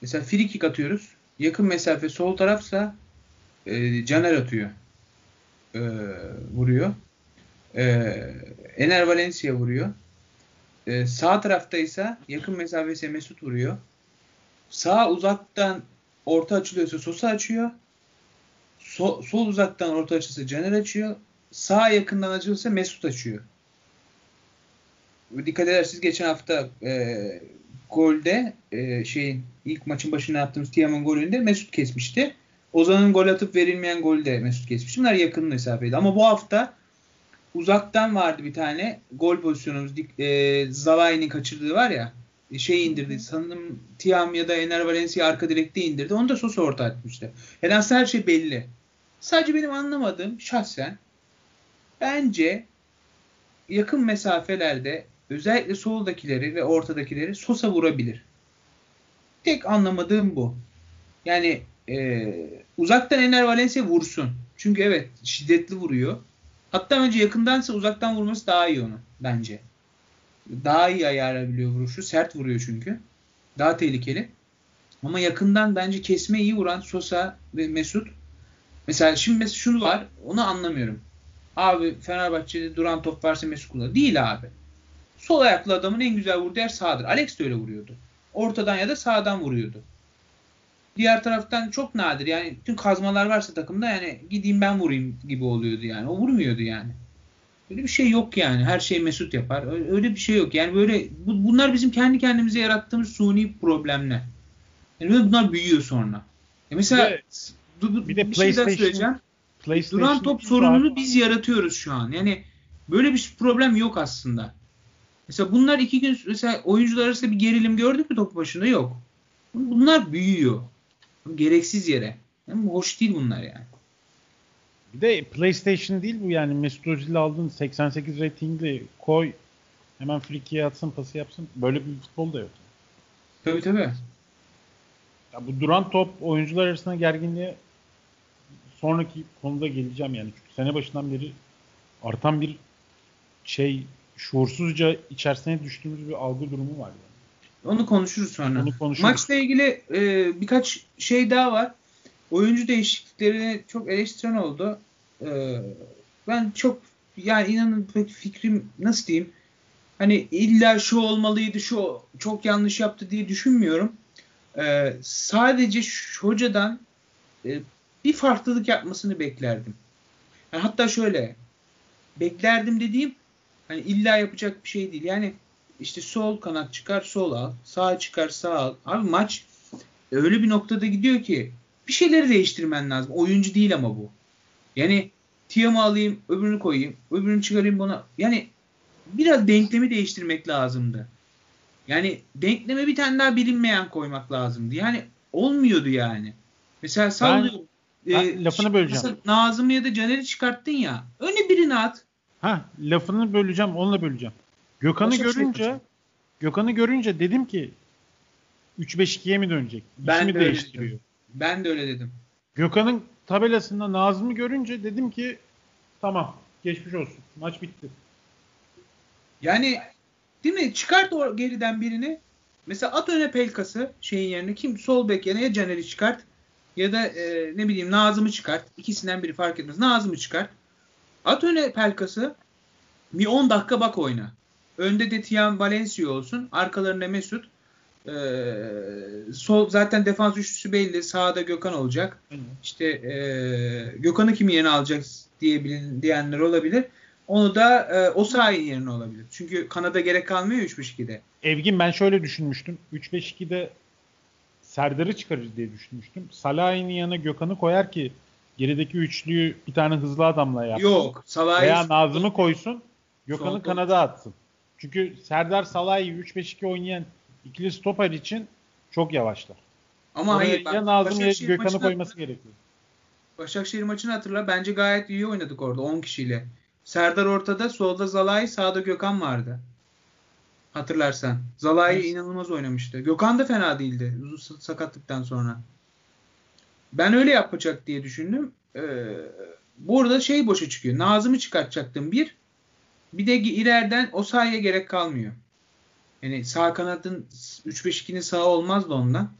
mesela free kick atıyoruz. Yakın mesafe sol tarafsa e, Caner atıyor. E, vuruyor. E, Ener Valencia vuruyor. E, sağ taraftaysa yakın mesafesi Mesut vuruyor. Sağ uzaktan orta açılıyorsa Sosa açıyor. So- sol uzaktan orta açılsa Caner açıyor. Sağ yakından açılırsa Mesut açıyor. Dikkat ederseniz geçen hafta e, golde e, şeyin ilk maçın başında yaptığımız Tiam'ın golünde Mesut kesmişti. Ozan'ın gol atıp verilmeyen golde Mesut kesmişti. Bunlar yakın mesafeydi. Ama bu hafta uzaktan vardı bir tane gol pozisyonumuz. E, Zalai'nin kaçırdığı var ya şey indirdi. Sanırım Tiam ya da Ener Valencia arka direkte indirdi. Onu da Sosa orta atmıştı. Yani aslında her şey belli. Sadece benim anlamadığım şahsen bence yakın mesafelerde özellikle soldakileri ve ortadakileri Sosa vurabilir. Tek anlamadığım bu. Yani e, uzaktan Ener Valencia vursun. Çünkü evet şiddetli vuruyor. Hatta önce yakındansa uzaktan vurması daha iyi onu bence. Daha iyi ayarlayabiliyor vuruşu. Sert vuruyor çünkü. Daha tehlikeli. Ama yakından bence kesme iyi vuran Sosa ve Mesut. Mesela şimdi mesela şunu var. Onu anlamıyorum. Abi Fenerbahçe'de duran top varsa Mesut kullanır. Değil abi. Sol ayaklı adamın en güzel vurduğu yer sağdır. Alex de öyle vuruyordu. Ortadan ya da sağdan vuruyordu. Diğer taraftan çok nadir. Yani tüm kazmalar varsa takımda yani gideyim ben vurayım gibi oluyordu yani. O vurmuyordu yani. Öyle bir şey yok yani. Her şey Mesut yapar. Öyle bir şey yok. Yani böyle bu, bunlar bizim kendi kendimize yarattığımız suni problemler. Yani bunlar büyüyor sonra. Ya mesela Evet. du, Bir de bir şey daha söyleyeceğim. PlayStation Duran top sorununu biz yaratıyoruz şu an. Yani böyle bir problem yok aslında. Mesela bunlar iki gün mesela oyuncular arasında bir gerilim gördük mü top başında? Yok. Bunlar büyüyor. Gereksiz yere. Yani hoş değil bunlar yani. Bir de PlayStation değil bu yani Mesut Özil'i aldın 88 ratingli koy hemen frikiye atsın pası yapsın. Böyle bir futbol da yok. Tabii tabii. Ya bu duran top oyuncular arasında gerginliğe sonraki konuda geleceğim yani. Çünkü sene başından beri artan bir şey şuursuzca içerisine düştüğümüz bir algı durumu var. Yani. Onu konuşuruz sonra. Onu konuşuruz. Maçla ilgili e, birkaç şey daha var. Oyuncu değişikliklerini çok eleştiren oldu. E, ben çok yani inanın pek fikrim nasıl diyeyim hani illa şu olmalıydı şu çok yanlış yaptı diye düşünmüyorum. E, sadece hocadan e, bir farklılık yapmasını beklerdim. Yani hatta şöyle beklerdim dediğim hani illa yapacak bir şey değil. Yani işte sol kanat çıkar sol al, sağ çıkar sağ al. Abi maç öyle bir noktada gidiyor ki bir şeyleri değiştirmen lazım. Oyuncu değil ama bu. Yani Tiam'ı alayım, öbürünü koyayım, öbürünü çıkarayım buna. Yani biraz denklemi değiştirmek lazımdı. Yani denkleme bir tane daha bilinmeyen koymak lazımdı. Yani olmuyordu yani. Mesela sallıyorum. ben Ee, lafını böleceğim. mesela Nazım'ı ya da Caner'i çıkarttın ya. Öne birini at. Ha lafını böleceğim, onunla böleceğim. Gökhan'ı Başakşehir görünce. Gökhan'ı görünce dedim ki 3-5-2'ye mi dönecek? Ben İşimi de öyle değiştiriyor. dedim. Ben de öyle dedim. Gökhan'ın tabelasında Nazım'ı görünce dedim ki tamam geçmiş olsun. Maç bitti. Yani değil mi? Çıkart o geriden birini. Mesela at öne Pelkas'ı şeyin yerine. Kim? Sol bek yerine ya Caner'i çıkart ya da e, ne bileyim Nazım'ı çıkart. İkisinden biri fark etmez. Nazım'ı çıkart. At öne Pelkas'ı. Bir 10 dakika bak oyna. Önde de Tiam Valencia olsun. Arkalarında Mesut. Ee, sol zaten defans üçlüsü belli. Sağda Gökhan olacak. İşte e, Gökhan'ı kimin yerine alacak diye bilin, diyenler olabilir. Onu da e, o sahin yerine olabilir. Çünkü Kanada gerek kalmıyor 3-5-2'de. Evgin ben şöyle düşünmüştüm. 3-5-2'de Serdar'ı çıkarır diye düşünmüştüm. Salah'ın yanına Gökhan'ı koyar ki gerideki üçlüyü bir tane hızlı adamla yapsın. Yok. Salah'ı Veya Nazım'ı koysun. Gökhan'ı kanada atsın. Çünkü Serdar Salah'ı 3-5-2 oynayan ikili stoper için çok yavaşlar. ama Oraya hayır. Ya Nazım ya Gökhan'ı koyması gerekiyor. Başakşehir maçını hatırla. Bence gayet iyi oynadık orada 10 kişiyle. Serdar ortada, solda Zalai, sağda Gökhan vardı. Hatırlarsan. Zalai Evet. inanılmaz oynamıştı. Gökhan da fena değildi uzun sa- sakatlıktan sonra. Ben öyle yapacak diye düşündüm. Ee, burada şey boşa çıkıyor. Nazım'ı çıkartacaktım bir. Bir de ileriden o sahaya gerek kalmıyor. Yani sağ kanadın 3-5-2'nin sağı olmazdı ondan.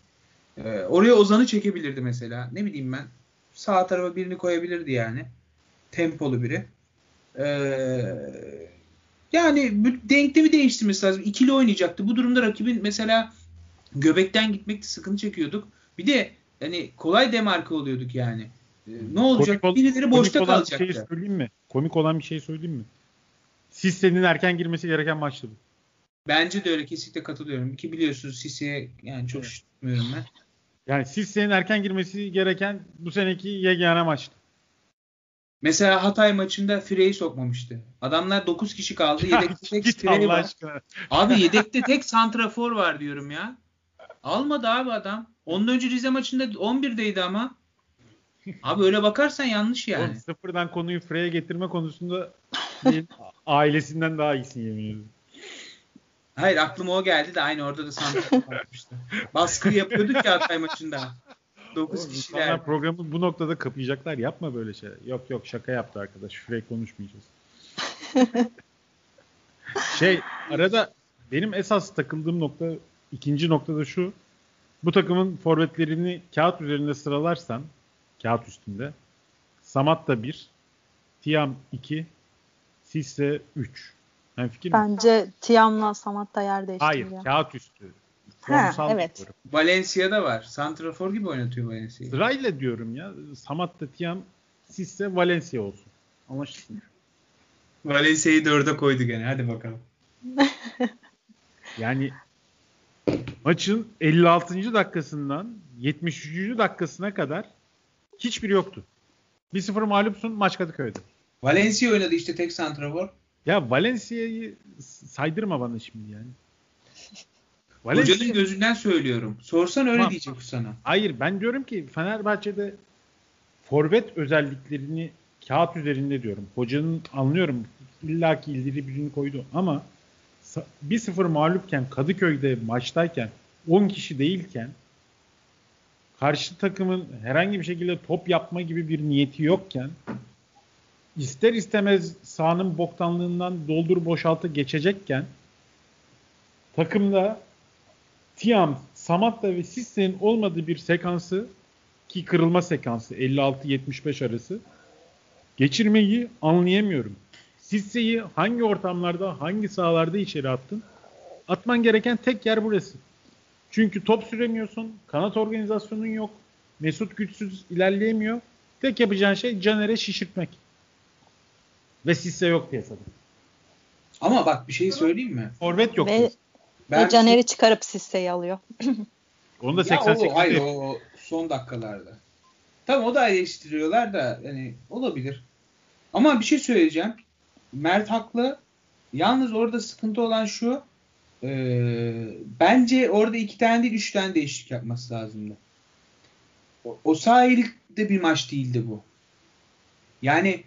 Ee, oraya Ozan'ı çekebilirdi mesela. Ne bileyim ben. Sağ tarafa birini koyabilirdi yani. Tempolu biri. Ee, yani denklemi değiştirmesi lazım. İkili oynayacaktı. Bu durumda rakibin mesela göbekten gitmekte sıkıntı çekiyorduk. Bir de hani kolay demarke oluyorduk yani. Ee, ne olacak? Komik Birileri boşta komik olan bir kalacaktı. şey söyleyeyim mi? Komik olan bir şey söyleyeyim mi? Sisse'nin erken girmesi gereken maçtı bu. Bence de öyle kesinlikle katılıyorum. Ki biliyorsunuz Sisi'ye yani çok Evet. tutmuyorum ben. Yani Sisse'nin erken girmesi gereken bu seneki yegane maçtı. Mesela Hatay maçında Frey'i sokmamıştı. Adamlar 9 kişi kaldı. Yedekte tek Frey var. aşkına. Abi yedekte tek santrafor var diyorum ya. Almadı abi adam. Ondan önce Rize maçında 11'deydi ama. Abi öyle bakarsan yanlış yani. Oğlum sıfırdan konuyu Frey'e getirme konusunda ailesinden daha iyisin yemin ediyorum. Hayır aklıma o geldi de aynı orada da santrafor varmıştı. Baskı yapıyorduk ya Hatay maçında. 9 Oğlum, kişiler. programı bu noktada kapayacaklar. Yapma böyle şeyler. Yok yok şaka yaptı arkadaş. Şuraya konuşmayacağız. şey arada benim esas takıldığım nokta ikinci nokta da şu. Bu takımın forvetlerini kağıt üzerinde sıralarsan kağıt üstünde Samatta 1, Tiam 2, Sisse 3. Ben fikir mi? Bence Tiam'la Samat da yer değiştiriyor. Hayır, kağıt üstü. Ha, evet. diyorum. Valencia'da var. Santrafor gibi oynatıyor Valencia'yı. Sırayla diyorum ya. Samatta, Tiam, Sisse, Valencia olsun. Anlaşılsın. Valencia'yı dörde koydu gene. Hadi bakalım. Yani maçın 56. dakikasından 73. dakikasına kadar hiçbiri yoktu. 1-0 mağlupsun maç Kadıköy'de. Valencia oynadı işte tek santrafor. Ya Valencia'yı saydırma bana şimdi yani. Hocanın gözünden söylüyorum. Sorsan öyle Tamam. diyecek sana. Hayır ben diyorum ki Fenerbahçe'de forvet özelliklerini kağıt üzerinde diyorum. Hocanın anlıyorum illaki ileri birini koydu ama sa- 1-0 mağlupken Kadıköy'de maçtayken 10 kişi değilken karşı takımın herhangi bir şekilde top yapma gibi bir niyeti yokken ister istemez sahanın boktanlığından doldur boşaltı geçecekken takımda Tiam, Samatta ve Sisse'nin olmadığı bir sekansı ki kırılma sekansı 56-75 arası geçirmeyi anlayamıyorum. Sisse'yi hangi ortamlarda, hangi sahalarda içeri attın? Atman gereken tek yer burası. Çünkü top süremiyorsun, kanat organizasyonun yok, Mesut güçsüz ilerleyemiyor. Tek yapacağın şey Caner'e şişirtmek. Ve Sisse yok piyasada. Ama bak bir şey söyleyeyim mi? Forvet yok. Ve. Ben ve Caner'i çıkarıp Sisse'yi alıyor. Onu da Ya 88 o, hayır o son dakikalarda. Tamam o da eleştiriyorlar da hani olabilir. Ama bir şey söyleyeceğim. Mert haklı. Yalnız orada sıkıntı olan şu. e, bence orada iki tane değil üç tane değişiklik yapması lazımdı. O, o sahilde bir maç değildi bu. Yani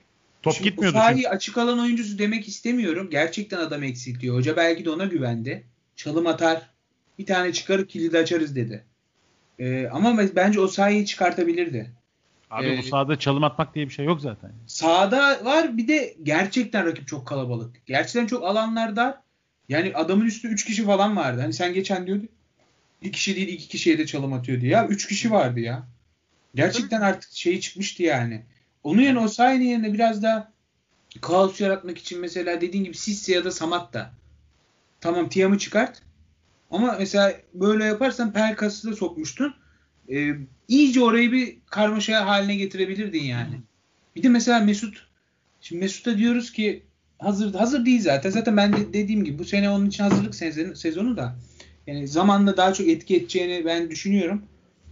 Top Şimdi gitmiyordu çünkü. açık alan oyuncusu demek istemiyorum. Gerçekten adam eksiltiyor. Hoca belki de ona güvendi. Çalım atar. Bir tane çıkarıp kilidi açarız dedi. Ee, ama bence Osayi'yi çıkartabilirdi. Abi Ee, bu sahada çalım atmak diye bir şey yok zaten. Sağda var bir de gerçekten rakip çok kalabalık. Gerçekten çok alanlarda yani adamın üstü 3 kişi falan vardı. Hani sen geçen diyordun bir kişi değil iki kişiye de çalım atıyordu. Ya 3 kişi vardı ya. Gerçekten artık şeyi çıkmıştı yani. Onun yerine Osayi'nin yerine biraz daha kaos yaratmak için mesela dediğin gibi Sisse ya da Samatta. Tamam Tiam'ı çıkart. Ama mesela böyle yaparsan Pelkas'ı da sokmuştun. Ee, iyice orayı bir karmaşa haline getirebilirdin yani. Bir de mesela Mesut. Şimdi Mesut'a diyoruz ki hazır hazır değil zaten. Zaten ben de dediğim gibi bu sene onun için hazırlık sezonu, sezonu da yani zamanla daha çok etki edeceğini ben düşünüyorum.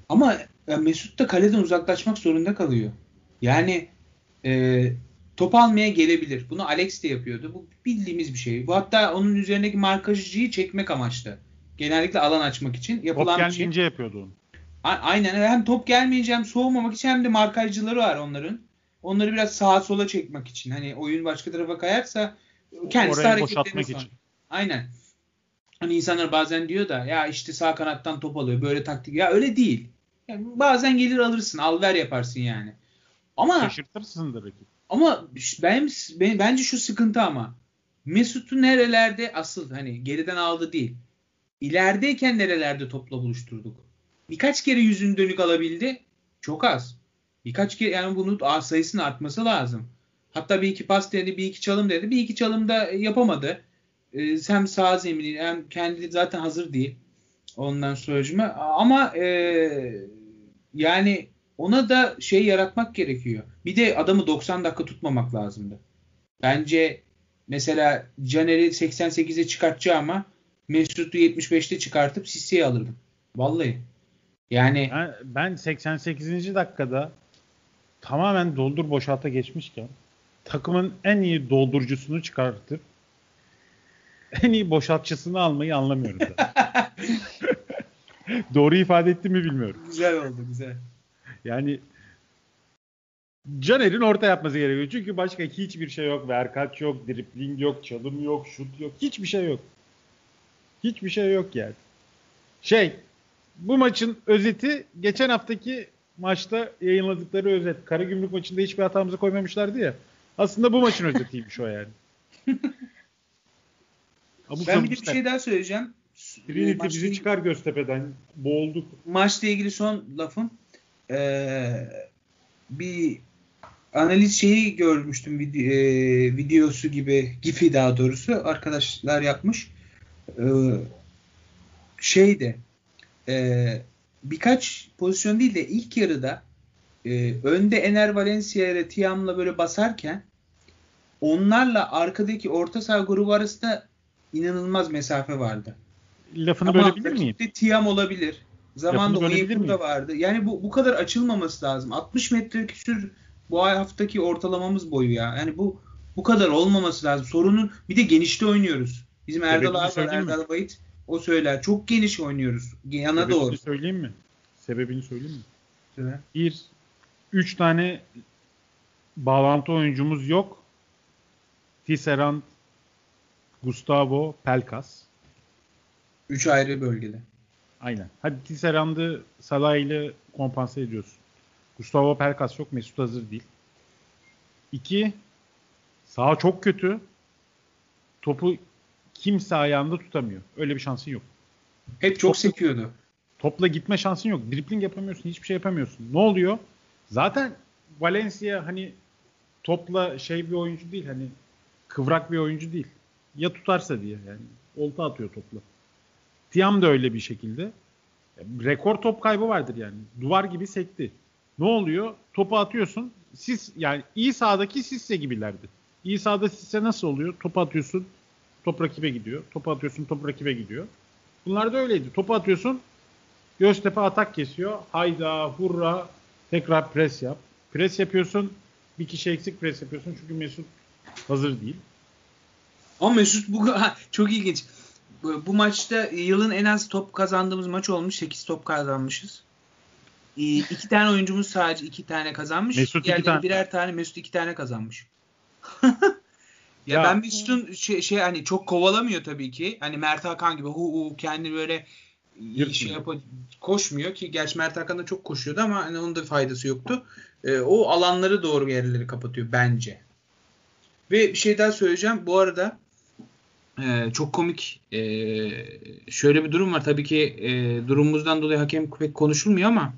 Ama Mesut da kaleden uzaklaşmak zorunda kalıyor. Yani e, top almaya gelebilir. Bunu Alex de yapıyordu. Bu bildiğimiz bir şey. Bu hatta onun üzerindeki markajcıyı çekmek amaçlı. Genellikle alan açmak için Top yapılan bir şey. gelmeyince yapıyordu onu. A- Aynen hem top gelmeyince hem soğumamak için hem de markajcıları var onların. Onları biraz sağa sola çekmek için. Hani oyun başka tarafa kayarsa kendisi Orayı hareketlerini için. Aynen. Hani insanlar bazen diyor da ya işte sağ kanattan top alıyor böyle taktik. Ya öyle değil. Yani bazen gelir alırsın al ver yaparsın yani. Ama Şaşırtırsın da rakip. ama ben, ben bence şu sıkıntı ama Mesut'u nerelerde asıl hani geriden aldı değil. İlerideyken nerelerde topla buluşturduk. Birkaç kere yüzün dönük alabildi. Çok az. Birkaç kere yani bunun sayısının artması lazım. Hatta bir iki pas dedi, bir iki çalım dedi. Bir iki çalım da yapamadı. Ee, hem sağ zemini hem kendi zaten hazır değil. Ondan sonracıma. Ama e, yani ona da şey yaratmak gerekiyor. Bir de adamı 90 dakika tutmamak lazımdı. Bence mesela Caner'i 88'e çıkartacağıma Mesut'u 75'te çıkartıp Sisse'yi alırdım. Vallahi. Yani Ben, ben 88. dakikada tamamen doldur boşalta geçmişken takımın en iyi doldurucusunu çıkartıp en iyi boşaltçısını almayı anlamıyorum. Doğru ifade ettim mi bilmiyorum. güzel oldu güzel. Yani Caner'in orta yapması gerekiyor. Çünkü başka hiçbir şey yok. Verkaç yok, dripling yok, çalım yok, şut yok. Hiçbir şey yok. Hiçbir şey yok yani. Şey, bu maçın özeti geçen haftaki maçta yayınladıkları özet. Karagümrük maçında hiçbir hatamızı koymamışlardı ya. Aslında bu maçın özetiymiş o yani. ben bir de bir şey daha söyleyeceğim. Trinity Maçla bizi çıkar Göztepe'den. Boğulduk. Maçla ilgili son lafım. Ee, bir analiz şeyi görmüştüm video, e, videosu gibi Gifi daha doğrusu arkadaşlar yapmış. Ee, şeyde e, birkaç pozisyon değil de ilk yarıda e, önde Ener Valencia ile Tiam'la böyle basarken onlarla arkadaki orta saha grubu arasında inanılmaz mesafe vardı. Lafını Ama bölebilir miyim? Tiam olabilir. Zamanında Onyekuru vardı. Yani bu bu kadar açılmaması lazım. 60 metre küsür bu ay haftaki ortalamamız boyu ya. Yani bu bu kadar olmaması lazım. Sorunun bir de genişte oynuyoruz. Bizim Erdal abi Erdal Bayit o söyler. Çok geniş oynuyoruz. Yana Sebebini doğru. söyleyeyim mi? Sebebini söyleyeyim mi? Evet. Bir, üç tane bağlantı oyuncumuz yok. Tisserand, Gustavo, Pelkas. Üç ayrı bölgede. Aynen. Hadi Tisserand'ı Salah ile kompanse ediyorsun. Gustavo Pelkas yok. Mesut hazır değil. İki, sağ çok kötü. Topu kimse ayağında tutamıyor. Öyle bir şansın yok. Hep çok topla, sekiyordu. Topla gitme şansın yok. Dripling yapamıyorsun. Hiçbir şey yapamıyorsun. Ne oluyor? Zaten Valencia hani topla şey bir oyuncu değil. Hani kıvrak bir oyuncu değil. Ya tutarsa diye yani. Olta atıyor topla. Tiam da öyle bir şekilde. Rekor top kaybı vardır yani. Duvar gibi sekti. Ne oluyor? Topu atıyorsun. Siz yani iyi sahadaki Sisse gibilerdi. İyi sahada Sisse nasıl oluyor? Topu atıyorsun. Top rakibe gidiyor. Topu atıyorsun. Top rakibe gidiyor. Bunlar da öyleydi. Topu atıyorsun. Göztepe atak kesiyor. Hayda, hurra. Tekrar pres yap. Pres yapıyorsun. Bir kişi eksik pres yapıyorsun. Çünkü Mesut hazır değil. Ama Mesut bu çok ilginç. Bu, maçta yılın en az top kazandığımız maç olmuş. 8 top kazanmışız. Ee, iki tane oyuncumuz sadece iki tane kazanmış. Mesut iki tane. birer tane Mesut iki tane kazanmış. ya, ya ben Mesut'un şey, şey hani çok kovalamıyor tabii ki. Hani Mert Hakan gibi hu hu kendi böyle şey yap koşmuyor ki gerçi Mert Hakan da çok koşuyordu ama hani onun da faydası yoktu. Ee, o alanları doğru yerleri kapatıyor bence. Ve bir şey daha söyleyeceğim. Bu arada e, çok komik e, şöyle bir durum var. Tabii ki e, durumumuzdan dolayı hakem pek konuşulmuyor ama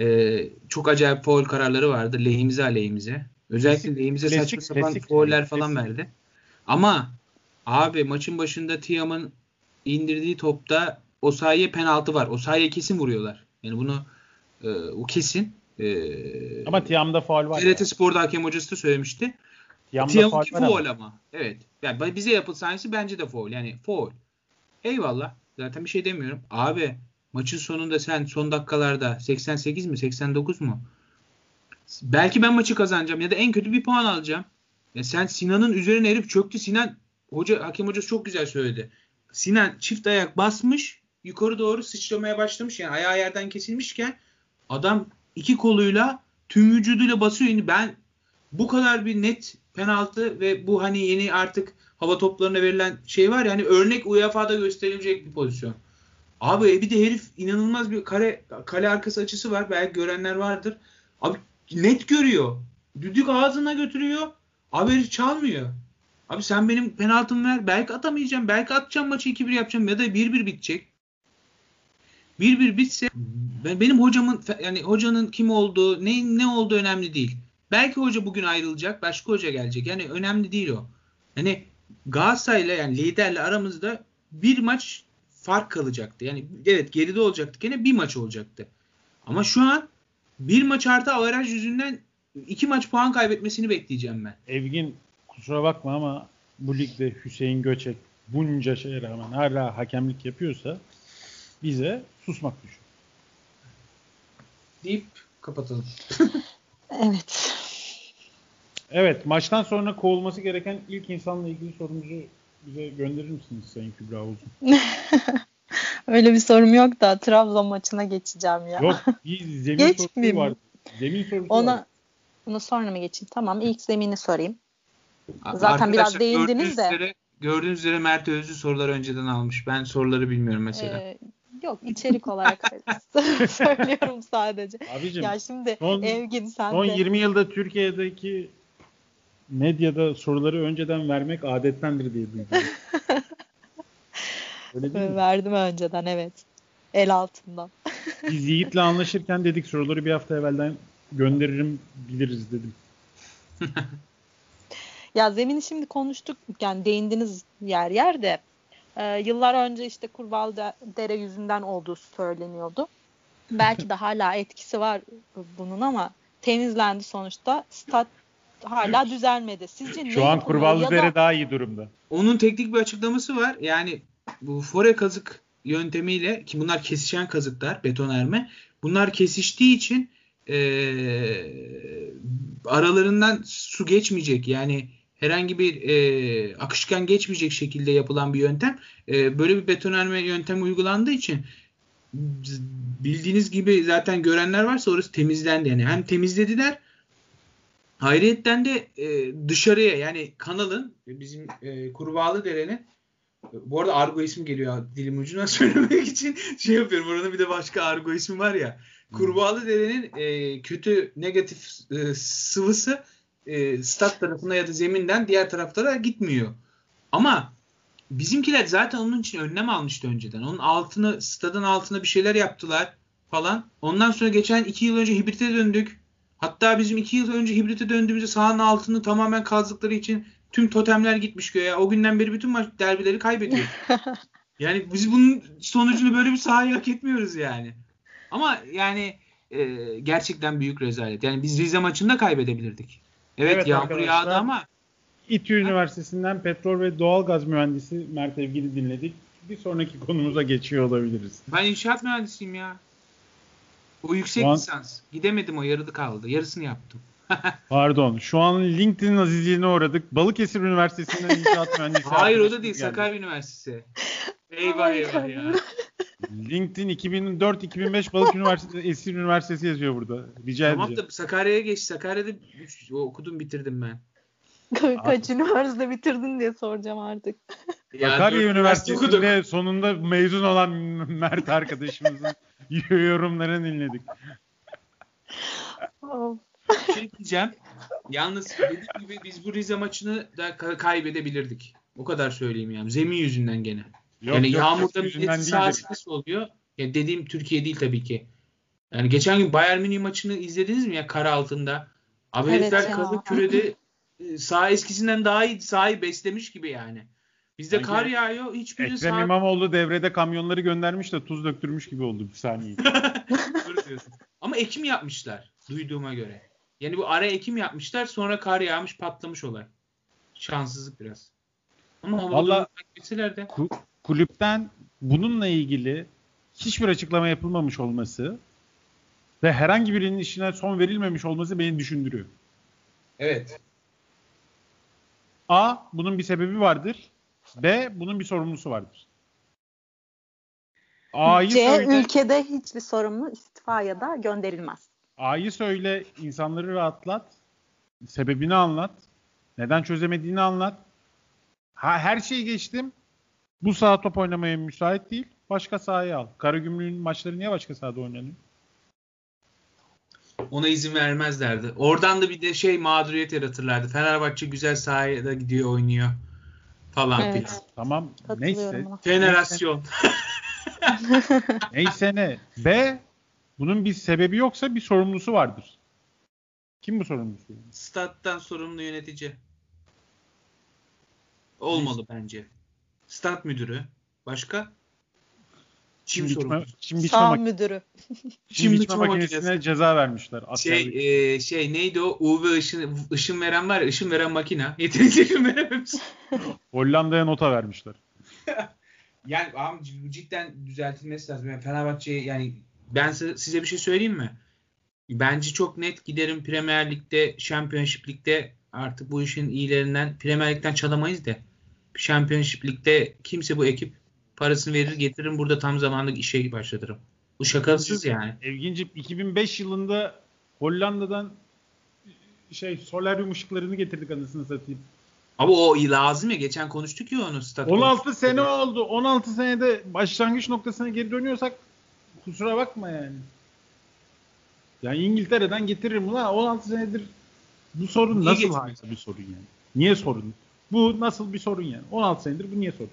e, çok acayip foul kararları vardı. Lehimize aleyhimize. Özellikle klasik, lehimize klasik, saçma sapan klasik, fauller falan klasik. verdi. Ama abi maçın başında Tiam'ın indirdiği topta o sayeye penaltı var. O sayeye kesin vuruyorlar. Yani bunu e, o kesin. E, ama Tiam'da faul var. TRT yani. Spor'da hakem hocası da söylemişti. Tiam'ınki faul ama. Evet. Yani bize yapılsa aynısı bence de faul. Yani faul. Eyvallah. Zaten bir şey demiyorum. Abi maçın sonunda sen son dakikalarda 88 mi 89 mu? Belki ben maçı kazanacağım ya da en kötü bir puan alacağım. Ya sen Sinan'ın üzerine herif çöktü. Sinan hoca hakem hocası çok güzel söyledi. Sinan çift ayak basmış yukarı doğru sıçramaya başlamış. Yani ayağı yerden kesilmişken adam iki koluyla tüm vücuduyla basıyor. Ben bu kadar bir net penaltı ve bu hani yeni artık hava toplarına verilen şey var ya hani örnek UEFA'da gösterilecek bir pozisyon. Abi bir de herif inanılmaz bir kare kale arkası açısı var. Belki görenler vardır. Abi net görüyor. Düdük ağzına götürüyor. Abi herif çalmıyor. Abi sen benim penaltımı ver. Belki atamayacağım. Belki atacağım maçı 2-1 yapacağım ya da 1-1 bitecek. 1-1 bitse ben, benim hocamın yani hocanın kim olduğu ne ne olduğu önemli değil. Belki hoca bugün ayrılacak, başka hoca gelecek. Yani önemli değil o. Yani Galatasaray'la yani liderle aramızda bir maç fark kalacaktı. Yani evet geride olacaktı gene bir maç olacaktı. Ama şu an bir maç artı averaj yüzünden iki maç puan kaybetmesini bekleyeceğim ben. Evgin kusura bakma ama bu ligde Hüseyin Göçek bunca şeye rağmen hala hakemlik yapıyorsa bize susmak düşüyor. Deyip kapatalım. evet. Evet maçtan sonra kovulması gereken ilk insanla ilgili sorumuzu bize gönderir misiniz Sayın Kübra Uzun? Öyle bir sorum yok da Trabzon maçına geçeceğim ya. Yok bir zemin sorusu var. Zemin sorusu Ona, var. Bunu sonra mı geçeyim? Tamam ilk zemini sorayım. Zaten biraz değindiniz de. Üzere, gördüğünüz üzere Mert Özlü soruları önceden almış. Ben soruları bilmiyorum mesela. Ee, yok içerik olarak söylüyorum sadece. Abicim, ya şimdi son, Evgin sen son de. 20 yılda Türkiye'deki medyada soruları önceden vermek adettendir diye duydum. Öyle değil mi? Verdim önceden evet. El altından. Biz Yiğit'le anlaşırken dedik soruları bir hafta evvelden gönderirim biliriz dedim. ya zemini şimdi konuştuk yani değindiniz yer yer de e, yıllar önce işte Kurval Dere yüzünden olduğu söyleniyordu. Belki de hala etkisi var bunun ama temizlendi sonuçta. Stat hala düzelmedi. Sizce Şu an Kurvallı Dere da... daha iyi durumda. Onun teknik bir açıklaması var. Yani bu fore kazık yöntemiyle ki bunlar kesişen kazıklar beton erme. Bunlar kesiştiği için e, aralarından su geçmeyecek. Yani herhangi bir e, akışkan geçmeyecek şekilde yapılan bir yöntem. E, böyle bir betonarme yöntem uygulandığı için bildiğiniz gibi zaten görenler varsa orası temizlendi. Yani hem temizlediler Hayriyetten de e, dışarıya yani kanalın bizim e, Kurbağalı Dere'nin bu arada Argo ismi geliyor dilim ucuna söylemek için şey yapıyorum. Oranın bir de başka Argo ismi var ya. Kurbağalı Dere'nin e, kötü negatif e, sıvısı e, stat tarafına ya da zeminden diğer taraflara gitmiyor. Ama bizimkiler zaten onun için önlem almıştı önceden. Onun altını stadın altına bir şeyler yaptılar falan. Ondan sonra geçen iki yıl önce hibrite döndük. Hatta bizim iki yıl önce hibrite döndüğümüzde sahanın altını tamamen kazdıkları için tüm totemler gitmiş göğe. O günden beri bütün maç derbileri kaybediyor. yani biz bunun sonucunu böyle bir sahayı hak etmiyoruz yani. Ama yani e, gerçekten büyük rezalet. Yani biz Rize maçında kaybedebilirdik. Evet, evet yağmur yağdı ama İTÜ Üniversitesi'nden petrol ve doğalgaz mühendisi Mert Evgili dinledik. Bir sonraki konumuza geçiyor olabiliriz. Ben inşaat mühendisiyim ya. O yüksek an... lisans. Gidemedim o yarıda kaldı. Yarısını yaptım. Pardon. Şu an LinkedIn azizliğine uğradık. Balıkesir Üniversitesi'nden inşaat mühendisi. Hayır o da değil. Sakarya Üniversitesi. Eyvah eyvah ya. LinkedIn 2004-2005 Balık Üniversitesi Esir Üniversitesi yazıyor burada. Rica tamam edeceğim. da Sakarya'ya geç. Sakarya'da okudum bitirdim ben. Kaç üniversite bitirdin diye soracağım artık. Ya Sakarya Üniversitesi'nde sonunda mezun olan Mert arkadaşımızın yorumlarını dinledik. şey diyeceğim. Yalnız dediğim gibi biz bu Rize maçını da kaybedebilirdik. O kadar söyleyeyim yani. Zemin yüzünden gene. Yok, yani yok, yağmurda milletin sahası nasıl oluyor? Ya dediğim Türkiye değil tabii ki. Yani geçen gün Bayern Münih maçını izlediniz mi ya kar altında? Abi evet herifler kazık kürede sağ eskisinden daha iyi sahayı beslemiş gibi yani. Bizde Sanki kar yağıyor. Hiçbiri Ekrem sağ... İmamoğlu devrede kamyonları göndermiş de tuz döktürmüş gibi oldu bir saniye. Ama ekim yapmışlar duyduğuma göre. Yani bu ara ekim yapmışlar sonra kar yağmış patlamış olay. Şanssızlık biraz. Ama de. kulüpten bununla ilgili hiçbir açıklama yapılmamış olması ve herhangi birinin işine son verilmemiş olması beni düşündürüyor. Evet. A. Bunun bir sebebi vardır. B. Bunun bir sorumlusu vardır. A'yı C. Söyle, ülkede hiçbir sorumlu istifa ya da gönderilmez. A'yı söyle, insanları rahatlat, sebebini anlat, neden çözemediğini anlat. Ha, her şeyi geçtim. Bu saha top oynamaya müsait değil. Başka sahaya al. Karagümrük'ün maçları niye başka sahada oynanıyor? Ona izin vermezlerdi. Oradan da bir de şey mağduriyet yaratırlardı. Fenerbahçe güzel sahaya gidiyor oynuyor falan evet. filan. Tamam neyse. Jenerasyon. neyse ne. B bunun bir sebebi yoksa bir sorumlusu vardır. Kim bu sorumlusu? Stat'tan sorumlu yönetici. Olmalı Neyse. bence. Stat müdürü. Başka? Çim, biçme, çim biçme Sağ müdürü. Çim biçme makinesine makinesi. ceza vermişler. Şey, e, şey neydi o? UV ışın, ışın veren var ya ışın veren makina. Yeterince ışın verememiş. Hollanda'ya nota vermişler. yani ama cidden düzeltilmesi lazım. Yani Fenerbahçe yani ben size bir şey söyleyeyim mi? Bence çok net giderim Premier Lig'de, Championship Lig'de artık bu işin iyilerinden Premier Lig'den çalamayız da Championship Lig'de kimse bu ekip parasını verir getiririm burada tam zamanlı işe başlatırım. Bu şakasız yani. Evginci 2005 yılında Hollanda'dan şey solaryum ışıklarını getirdik anasını satayım. Ama o lazım ya. Geçen konuştuk ya onu. Stat 16 konuştuk. sene oldu. 16 senede başlangıç noktasına geri dönüyorsak kusura bakma yani. Yani İngiltere'den getiririm ulan 16 senedir bu sorun Niye nasıl bir sorun yani? Niye sorun? Bu nasıl bir sorun yani? 16 senedir bu niye sorun?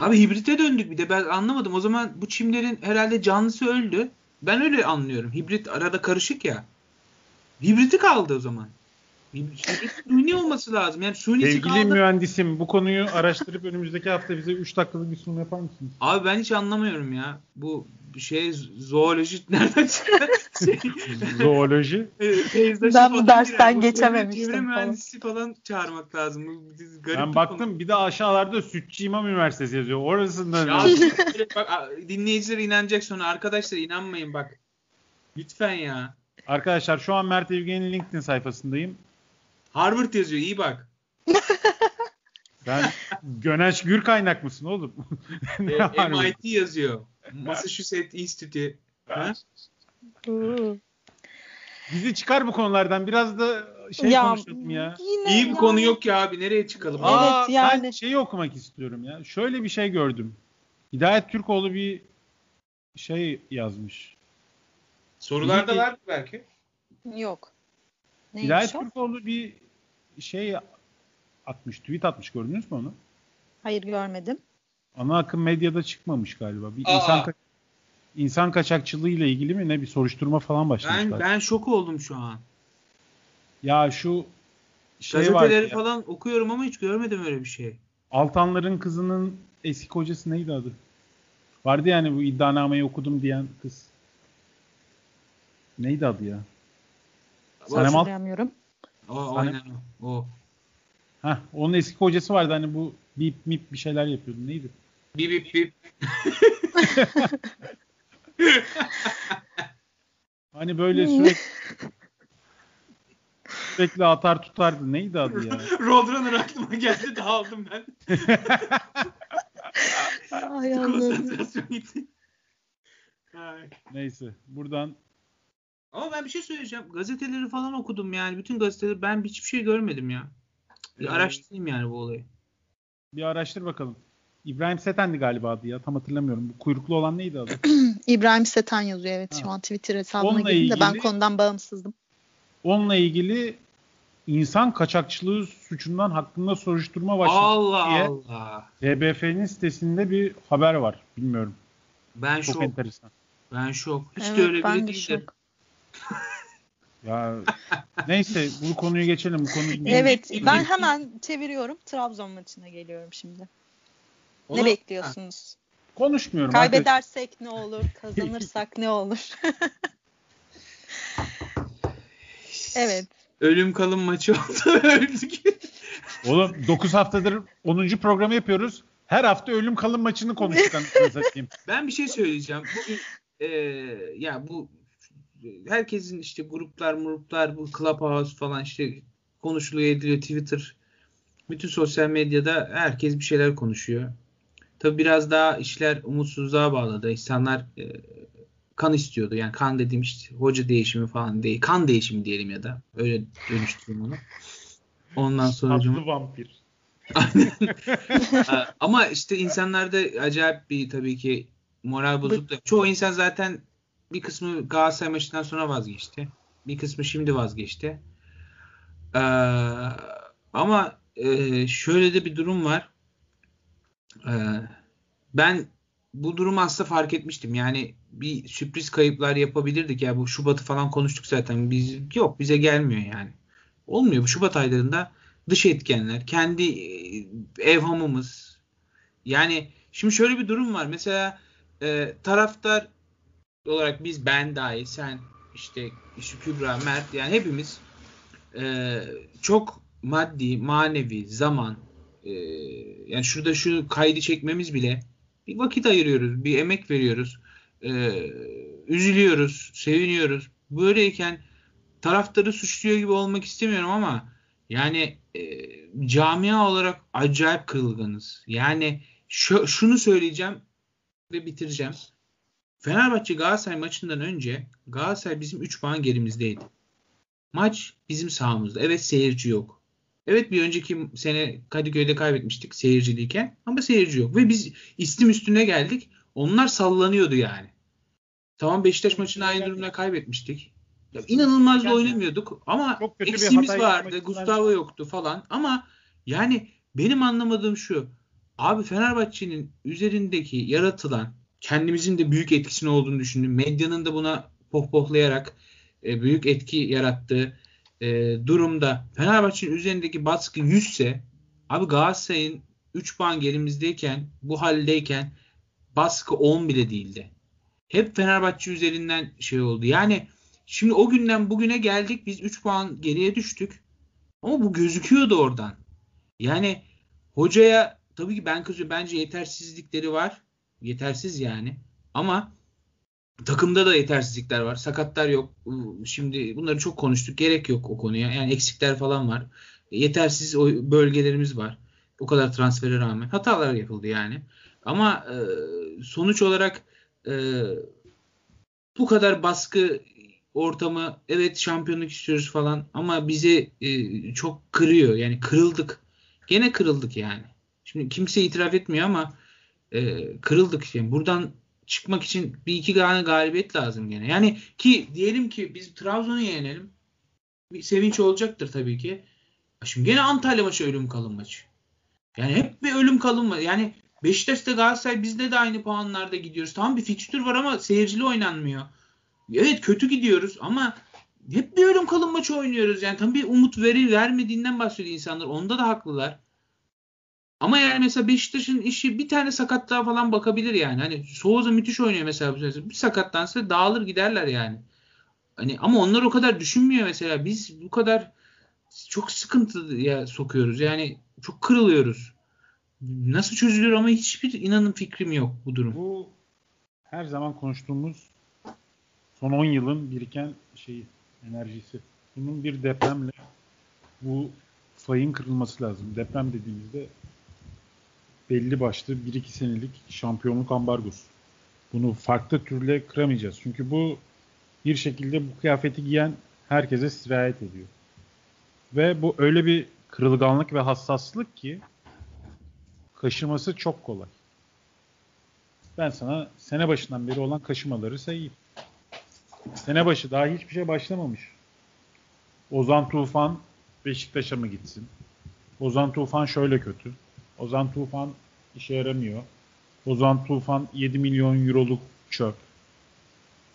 Abi hibrite döndük bir de ben anlamadım. O zaman bu çimlerin herhalde canlısı öldü. Ben öyle anlıyorum. Hibrit arada karışık ya. Hibriti kaldı o zaman. Suni olması lazım. Yani sunisi Sevgili kaldı. mühendisim bu konuyu araştırıp önümüzdeki hafta bize 3 dakikalık bir sunum yapar mısınız? Abi ben hiç anlamıyorum ya. Bu şey zooloji nereden çıktı? şey, Zooloji. peyzajı Ben bu dersten geçememiştim Çevre falan. mühendisi falan çağırmak lazım. Bu biz garip Ben baktım bir de aşağılarda Sütçü İmam Üniversitesi yazıyor. Orasında Ya bak dinleyiciler inanacak sonra arkadaşlar inanmayın bak. Lütfen ya. Arkadaşlar şu an Mert Evgen'in LinkedIn sayfasındayım. Harvard yazıyor iyi bak. Ben Göneş Gür kaynak mısın oğlum? Ne E? MIT yazıyor. Massachusetts Institute. Ha? Bizi çıkar bu konulardan biraz da şey Ya, konuşalım ya. Yine İyi bir yani- konu yok ya abi nereye çıkalım? Evet, Aa, Ben yani. şeyi okumak istiyorum ya. Şöyle bir şey gördüm. Hidayet Türkoğlu bir şey yazmış. Sorularda var belki. Yok. Neymiş Hidayet o? Türkoğlu bir şey atmış, tweet atmış gördünüz mü onu? Hayır görmedim. Ana akım medyada çıkmış galiba. Bir Aa. insan ka- insan kaçakçılığı ile ilgili mi ne bir soruşturma falan başlamış Ben galiba. ben şok oldum şu an. Ya şu şey var Gazeteleri ya, falan okuyorum ama hiç görmedim öyle bir şey. Altanların kızının eski kocası neydi adı? Vardı yani bu iddianameyi okudum diyen kız. Neydi adı ya? Sanem Alt- Hatırlayamıyorum. O, Sanem- aynen o. o. Heh, onun eski kocası vardı hani bu bip mip bir şeyler yapıyordu. Neydi? Bip bip bip. Hani böyle sürekli sürekli atar tutardı. Neydi adı ya? Roadrunner aklıma geldi ben. Ay Allah'ım. Konsantrasyon gitti. Ay. Neyse. Buradan Ama ben bir şey söyleyeceğim. Gazeteleri falan okudum yani. Bütün gazeteleri ben hiçbir şey görmedim ya. Bir Ee, araştırayım yani bu olayı. bir araştır bakalım. İbrahim Seten'di galiba adı ya. Tam hatırlamıyorum. Bu kuyruklu olan neydi adı? İbrahim Setan yazıyor evet Ha. şu an Twitter hesabına Onunla girdim de ben ilgili- konudan bağımsızdım. Onunla ilgili insan kaçakçılığı suçundan hakkında soruşturma başladı Allah diye Allah. TBF'nin sitesinde bir haber var. Bilmiyorum. Ben Çok şok. enteresan. Ben şok. Hiç evet de öyle ben biri de değildim. şok. Ya neyse bu konuyu geçelim. Bu konuyu Evet ben hemen çeviriyorum. Trabzon maçına geliyorum şimdi. Onu- Ne bekliyorsunuz? konuşmuyorum. Kaybedersek ne olur? Kazanırsak ne olur? evet. Ölüm kalım maçı oldu. Öldük. Oğlum 9 haftadır 10. programı yapıyoruz. Her hafta ölüm kalım maçını konuştuk. Ben bir şey söyleyeceğim. Bugün e, ya bu herkesin işte gruplar gruplar bu Clubhouse falan işte konuşuluyor ediliyor Twitter bütün sosyal medyada herkes bir şeyler konuşuyor. Tabi biraz daha işler umutsuzluğa bağladı. İnsanlar e, kan istiyordu. Yani kan dediğim işte hoca değişimi falan değil. Kan değişimi diyelim ya da öyle dönüştüreyim onu. Ondan sonra Tatlı vampir. Ama işte insanlarda acayip bir tabii ki moral bozukluğu. Çoğu insan zaten bir kısmı Galatasaray maçından sonra vazgeçti. Bir kısmı şimdi vazgeçti. Ee, ama e, şöyle de bir durum var. Ee, ben bu durumu aslında fark etmiştim. Yani bir sürpriz kayıplar yapabilirdik. Ya bu Şubat'ı falan konuştuk zaten. Biz yok bize gelmiyor yani. Olmuyor bu Şubat aylarında dış etkenler, kendi e, evhamımız. Yani şimdi şöyle bir durum var. Mesela e, taraftar olarak biz ben dahil, sen işte, işte Kübra, Mert yani hepimiz e, çok maddi, manevi, zaman e, yani şurada şu kaydı çekmemiz bile bir vakit ayırıyoruz, bir emek veriyoruz. E, üzülüyoruz, seviniyoruz. Böyleyken taraftarı suçluyor gibi olmak istemiyorum ama yani e, camia olarak acayip kırılganız. Yani şu, şunu söyleyeceğim ve bitireceğim. Fenerbahçe Galatasaray maçından önce Galatasaray bizim 3 puan gerimizdeydi. Maç bizim sahamızda. Evet seyirci yok. Evet bir önceki sene Kadıköy'de kaybetmiştik seyirciliyken ama seyirci yok. Ve biz istim üstüne geldik. Onlar sallanıyordu yani. Tamam Beşiktaş maçını aynı durumda kaybetmiştik. Ya, inanılmaz da oynamıyorduk ama eksiğimiz vardı. Gustavo yoktu falan ama yani benim anlamadığım şu. Abi Fenerbahçe'nin üzerindeki yaratılan kendimizin de büyük etkisini olduğunu düşündüm. Medyanın da buna pohpohlayarak e, büyük etki yarattığı e, durumda Fenerbahçe'nin üzerindeki baskı 100 ise abi Galatasaray'ın 3 puan gerimizdeyken bu haldeyken baskı 10 bile değildi. Hep Fenerbahçe üzerinden şey oldu. Yani şimdi o günden bugüne geldik biz 3 puan geriye düştük. Ama bu gözüküyordu oradan. Yani hocaya tabii ki ben kızıyorum. Bence yetersizlikleri var. Yetersiz yani. Ama takımda da yetersizlikler var. Sakatlar yok. Şimdi bunları çok konuştuk. Gerek yok o konuya. Yani eksikler falan var. Yetersiz bölgelerimiz var. O kadar transfere rağmen. Hatalar yapıldı yani. Ama e, sonuç olarak e, bu kadar baskı ortamı evet şampiyonluk istiyoruz falan ama bizi e, çok kırıyor. Yani kırıldık. Gene kırıldık yani. Şimdi kimse itiraf etmiyor ama e, kırıldık. Yani buradan çıkmak için bir iki tane galibiyet lazım gene. Yani ki diyelim ki biz Trabzon'u yenelim. Bir sevinç olacaktır tabii ki. Şimdi gene Antalya maçı ölüm kalım maçı. Yani hep bir ölüm kalım maçı. Yani Beşiktaş'ta Galatasaray bizde de aynı puanlarda gidiyoruz. Tam bir fikstür var ama seyircili oynanmıyor. Evet kötü gidiyoruz ama hep bir ölüm kalım maçı oynuyoruz. Yani tam bir umut veri vermediğinden bahsediyor insanlar. Onda da haklılar. Ama yani mesela Beşiktaş'ın işi bir tane sakatlığa falan bakabilir yani. Hani Souza müthiş oynuyor mesela. Bir sakatlansa dağılır giderler yani. Hani ama onlar o kadar düşünmüyor mesela. Biz bu kadar çok sıkıntıya sokuyoruz. Yani çok kırılıyoruz. Nasıl çözülür ama hiçbir inanın fikrim yok bu durum. Bu her zaman konuştuğumuz son 10 yılın biriken şeyi, enerjisi. Bunun bir depremle bu fayın kırılması lazım. Deprem dediğimizde belli başlı 1-2 senelik şampiyonluk ambargosu. Bunu farklı türle kıramayacağız. Çünkü bu bir şekilde bu kıyafeti giyen herkese sirayet ediyor. Ve bu öyle bir kırılganlık ve hassaslık ki kaşıması çok kolay. Ben sana sene başından beri olan kaşımaları sayayım. Sene başı daha hiçbir şey başlamamış. Ozan Tufan Beşiktaş'a mı gitsin? Ozan Tufan şöyle kötü. Ozan Tufan işe yaramıyor. Ozan Tufan 7 milyon euroluk çöp.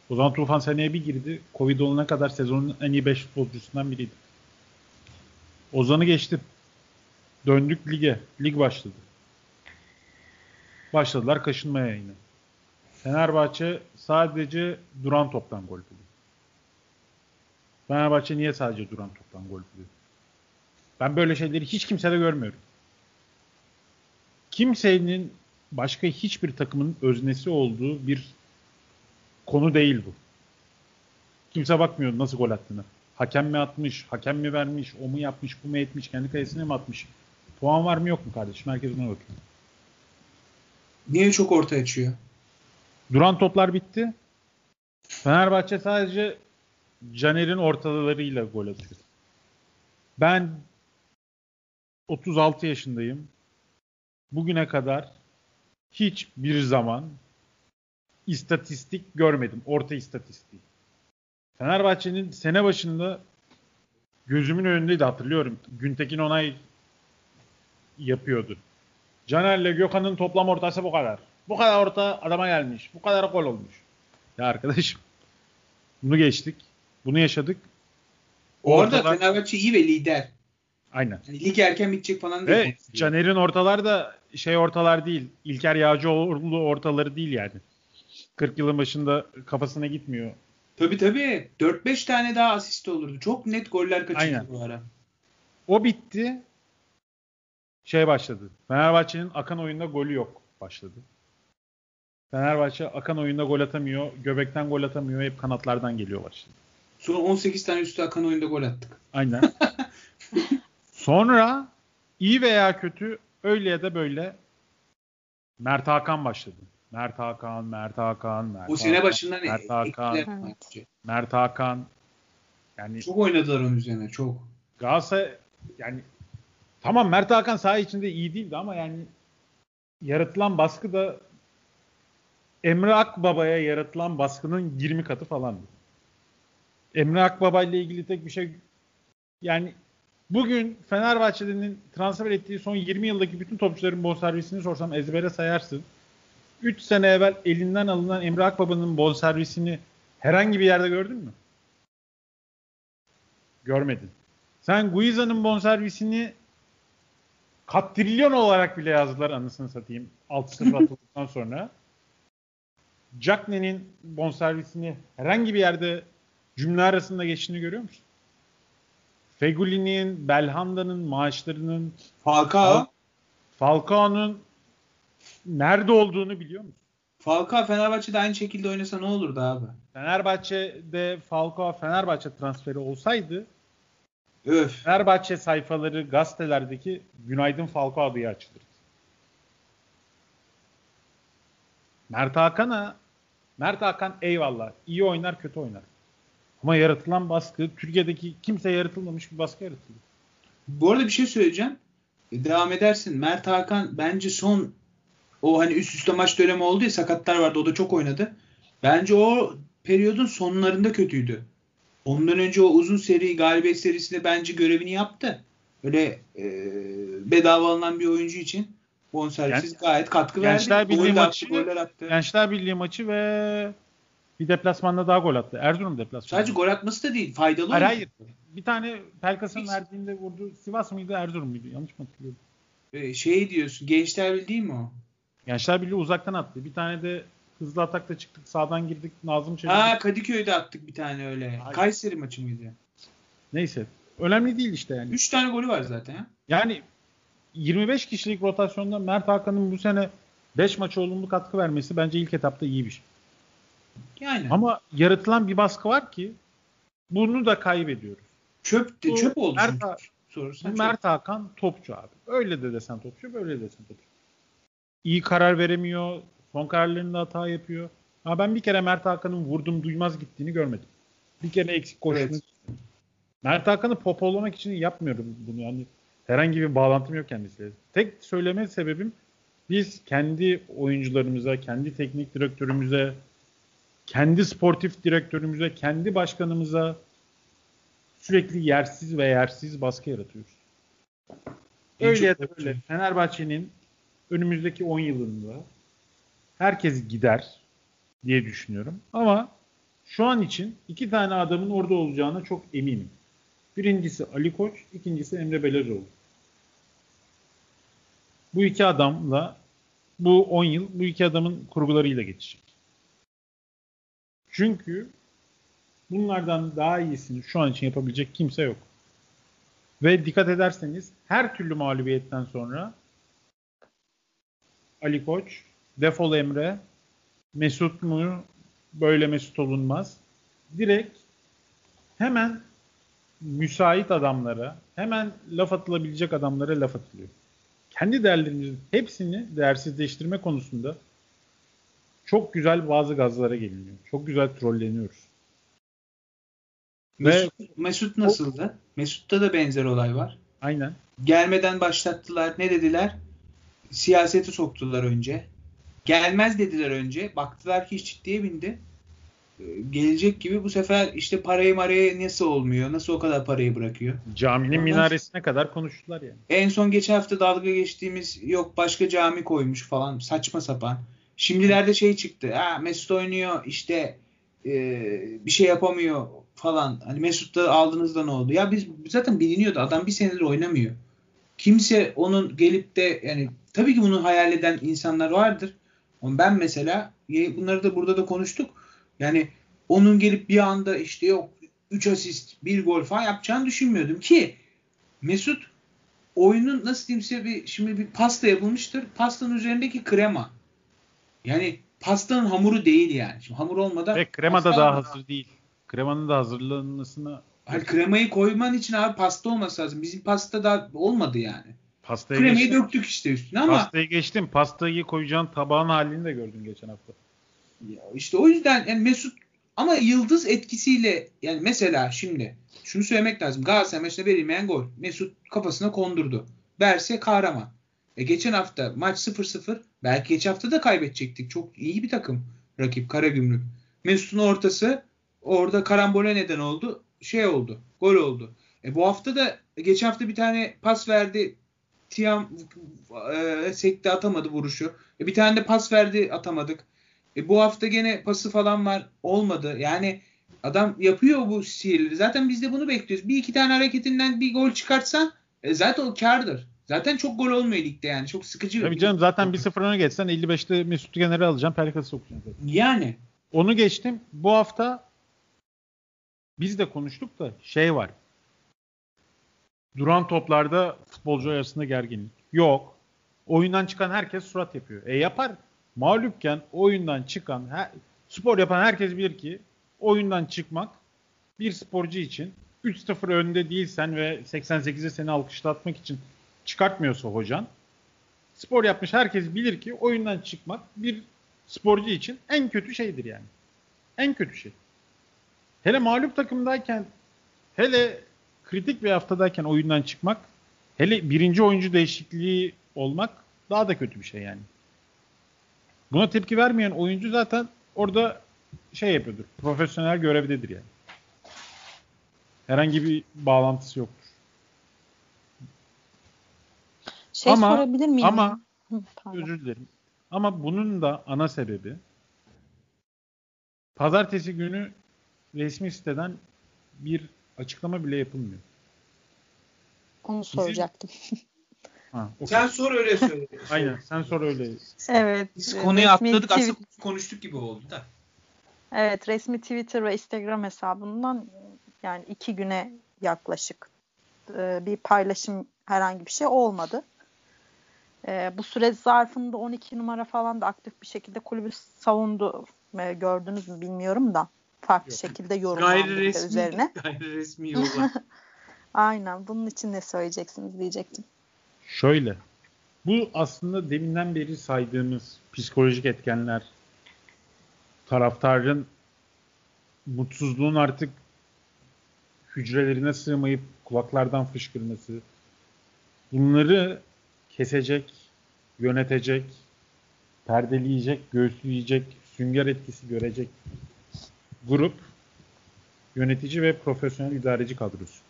Ozan Tufan seneye bir girdi. Covid olana kadar sezonun en iyi 5 futbolcusundan biriydi. Ozan'ı geçtim. Döndük lige. Lig başladı. Başladılar kaşınmaya yine. Fenerbahçe sadece duran toptan gol buluyor. Fenerbahçe niye sadece duran toptan gol buluyor? Ben böyle şeyleri hiç kimsede görmüyorum. Kimsenin başka hiçbir takımın öznesi olduğu bir konu değil bu. Kimse bakmıyor nasıl gol attığını. Hakem mi atmış, hakem mi vermiş, o mu yapmış, bu mu etmiş, kendi kalesine mi atmış? Puan var mı yok mu kardeşim? Herkes buna bakıyor. Niye çok orta açıyor? Duran toplar bitti. Fenerbahçe sadece Caner'in ortalarıyla gol atıyor. Ben 36 yaşındayım. Bugüne kadar hiçbir zaman istatistik görmedim. Orta istatistiği. Fenerbahçe'nin sene başında gözümün önündeydi hatırlıyorum. Güntekin Onay yapıyordu. Caner'le Gökhan'ın toplam ortası bu kadar. Bu kadar orta adama gelmiş. Bu kadar gol olmuş. Ya arkadaşım bunu geçtik. Bunu yaşadık. Orada Ortalar... Fenerbahçe iyi ve lider. Aynen. Yani lig erken bitecek falan değil. Ve Caner'in ortalar da şey ortalar değil. İlker Yağcıoğlu ortaları değil yani. 40 yılın başında kafasına gitmiyor. Tabii tabii. 4-5 tane daha asist olurdu. Çok net goller kaçırdı bu ara. O bitti. Şey başladı. Fenerbahçe'nin akan oyunda golü yok başladı. Fenerbahçe akan oyunda gol atamıyor. Göbekten gol atamıyor. Hep kanatlardan geliyorlar işte. Sonra 18 tane üstü akan oyunda gol attık. Aynen. Sonra iyi veya kötü öyle ya da böyle Mert Hakan başladı. Mert Hakan, Mert Hakan, Mert O sene başından Mert Hakan, Mert Hakan. Yani Çok oynadılar onun üzerine çok. Galatasaray yani tamam Mert Hakan saha içinde iyi değildi ama yani yaratılan baskı da Emre Akbaba'ya yaratılan baskının 20 katı falandı. Emre Akbaba ile ilgili tek bir şey yani bugün Fenerbahçe'nin transfer ettiği son 20 yıldaki bütün topçuların bonservisini sorsam ezbere sayarsın. 3 sene evvel elinden alınan Emre Akbaba'nın bonservisini herhangi bir yerde gördün mü? Görmedin. Sen Guiza'nın bonservisini katrilyon olarak bile yazdılar anısını satayım. 6-0 atıldıktan sonra. Cagney'in bonservisini herhangi bir yerde cümle arasında geçtiğini görüyor musun? Fegüli'nin, Belhanda'nın maaşlarının, Falcao. Falcao'nun nerede olduğunu biliyor musun? Falcao Fenerbahçe'de aynı şekilde oynasa ne olurdu abi? Fenerbahçe'de Falcao Fenerbahçe transferi olsaydı Öf. Fenerbahçe sayfaları gazetelerdeki Günaydın Falcao diye açılırdı. Mert Hakan'a Mert Hakan eyvallah iyi oynar kötü oynar. Ama yaratılan baskı Türkiye'deki kimse yaratılmamış bir baskı yaratıldı. Bu arada bir şey söyleyeceğim. E, Devam edersin. Mert Hakan bence son o hani üst üste maç dönemi oldu ya sakatlar vardı o da çok oynadı. Bence o periyodun sonlarında kötüydü. Ondan önce o uzun seri galibiyet serisinde bence görevini yaptı. Öyle e, bedava alınan bir oyuncu için bonservisiz gayet katkı verdi. Gençler Birliği de attı, maçı- goller attı. Gençler Birliği maçı ve bir deplasmanda daha gol attı. Erzurum deplasmanı. Sadece gol atması da değil. Faydalı Hayır hayır. Bir tane Pelkas'ın verdiğinde vurdu. Sivas mıydı Erzurum muydu? Yanlış mı hatırlıyorum? E, şey diyorsun. Gençler Birliği değil mi o? Gençler Birliği uzaktan attı. Bir tane de hızlı atakla çıktık. Sağdan girdik. Nazım Çelik. Ha Kadıköy'de attık bir tane öyle. Hayır. Kayseri maçı mıydı? Neyse. Önemli değil işte yani. 3 tane golü var zaten ya. Yani 25 kişilik rotasyonda Mert Hakan'ın bu sene 5 maça olumlu katkı vermesi bence ilk etapta iyi bir şey. Yani. Ama yaratılan bir baskı var ki bunu da kaybediyoruz. çöp Bu çöp oldu. Mert, Sorursan çöp. Mert Hakan topçu abi. Öyle de desen topçu, böyle de desen topçu. İyi karar veremiyor. Son kararlarında hata yapıyor. Ama ben bir kere Mert Hakan'ın vurdum duymaz gittiğini görmedim. Bir kere eksik koştuğunu. Evet. Mert Hakan'ı popolamak için yapmıyorum bunu. Yani herhangi bir bağlantım yok kendisiyle. Tek söyleme sebebim biz kendi oyuncularımıza, kendi teknik direktörümüze, kendi sportif direktörümüze, kendi başkanımıza sürekli yersiz ve yersiz baskı yaratıyoruz. Öyle ya da böyle Fenerbahçe'nin önümüzdeki 10 yılında herkes gider diye düşünüyorum. Ama şu an için iki tane adamın orada olacağına çok eminim. Birincisi Ali Koç, ikincisi Emre Belezoğlu. Bu iki adamla bu 10 yıl bu iki adamın kurgularıyla geçecek. Çünkü bunlardan daha iyisini şu an için yapabilecek kimse yok. Ve dikkat ederseniz her türlü mağlubiyetten sonra Ali Koç, defol Emre, Mesut mu böyle Mesut olunmaz. Direkt hemen müsait adamlara, hemen laf atılabilecek adamlara laf atılıyor. Kendi değerlerimizin hepsini değersizleştirme konusunda çok güzel bazı gazlara geliniyor. Çok güzel trolleniyoruz. Ve Mesut, Mesut nasıldı? Mesut'ta da benzer olay var. aynen. Gelmeden başlattılar. Ne dediler? Siyaseti soktular önce. Gelmez dediler önce. Baktılar ki iş ciddiye bindi. Ee, Gelecek gibi bu sefer işte parayı maraya nasıl olmuyor? Nasıl o kadar parayı bırakıyor? Caminin Ondan- minaresine kadar konuştular yani. En son geçen hafta dalga geçtiğimiz yok başka cami koymuş falan saçma sapan. Şimdilerde şey çıktı. Ha, Mesut oynuyor işte e, bir şey yapamıyor falan. Hani Mesut'ta aldığınızda ne oldu? Ya biz zaten biliniyordu. Adam bir senedir oynamıyor. Kimse onun gelip de yani tabii ki bunu hayal eden insanlar vardır. Ama ben mesela bunları da burada da konuştuk. Yani onun gelip bir anda işte yok 3 asist, 1 gol falan yapacağını düşünmüyordum ki Mesut oyunun nasıl diyeyim size bir şimdi bir pasta yapılmıştır. Pastanın üzerindeki krema. Yani pastanın hamuru değil yani. Şimdi hamur olmadan Ve krema da daha hazır değil. Kremanın da hazırlanmasına Hani kremayı koyman için abi pasta olması lazım. Bizim pasta da olmadı yani. pastaya Kremayı geçtim. döktük işte üstüne ama Pastayı geçtim. Pastayı koyacağın tabağın halini de gördün geçen hafta. Ya işte o yüzden yani Mesut Ama yıldız etkisiyle yani mesela şimdi şunu söylemek lazım. Galatasaray maçında verilmeyen gol. Mesut kafasına kondurdu. Berse kahraman. E geçen hafta maç 0-0. Belki geçen hafta da kaybedecektik. Çok iyi bir takım rakip Karagümrük. Mesut'un ortası orada karambole neden oldu. Şey oldu. Gol oldu. E bu hafta da geçen hafta bir tane pas verdi. Tiam e, sekte atamadı vuruşu. E bir tane de pas verdi atamadık. E bu hafta gene pası falan var. Olmadı. Yani adam yapıyor bu sihirleri. Zaten biz de bunu bekliyoruz. Bir iki tane hareketinden bir gol çıkartsan e, zaten o kardır. Zaten çok gol olmuyor ligde yani. Çok sıkıcı. Tabii canım zaten bir 0 öne geçsen 55'te Mesut Yener'i alacağım. Perkas'ı sokacaksın. Yani. Onu geçtim. Bu hafta biz de konuştuk da şey var. Duran toplarda futbolcu arasında gerginlik. Yok. Oyundan çıkan herkes surat yapıyor. E yapar. Mağlupken oyundan çıkan her, spor yapan herkes bilir ki oyundan çıkmak bir sporcu için 3-0 önde değilsen ve 88'e seni alkışlatmak için çıkartmıyorsa hocan spor yapmış herkes bilir ki oyundan çıkmak bir sporcu için en kötü şeydir yani. En kötü şey. Hele mağlup takımdayken hele kritik bir haftadayken oyundan çıkmak hele birinci oyuncu değişikliği olmak daha da kötü bir şey yani. Buna tepki vermeyen oyuncu zaten orada şey yapıyordur. Profesyonel görevdedir yani. Herhangi bir bağlantısı yoktur. Şey ama, sorabilir miyim? Ama Hı, özür dilerim. Ama bunun da ana sebebi pazartesi günü resmi siteden bir açıklama bile yapılmıyor. Onu soracaktım. Ha, okay. Sen sor öyle söyle. Aynen sen sor öyle. evet. Biz konuyu atladık tweet- aslında konuştuk gibi oldu da. Evet resmi Twitter ve Instagram hesabından yani iki güne yaklaşık e, bir paylaşım herhangi bir şey olmadı. E, bu süre zarfında 12 numara falan da aktif bir şekilde kulübü savundu. E, gördünüz mü bilmiyorum da farklı Yok. şekilde yorumlandı üzerine. gayri resmi yolla. Aynen bunun için ne söyleyeceksiniz diyecektim. Şöyle. Bu aslında deminden beri saydığımız psikolojik etkenler taraftarın mutsuzluğun artık hücrelerine sığmayıp kulaklardan fışkırması bunları kesecek, yönetecek, perdeleyecek, göğüsleyecek, sünger etkisi görecek grup yönetici ve profesyonel idareci kadrosu.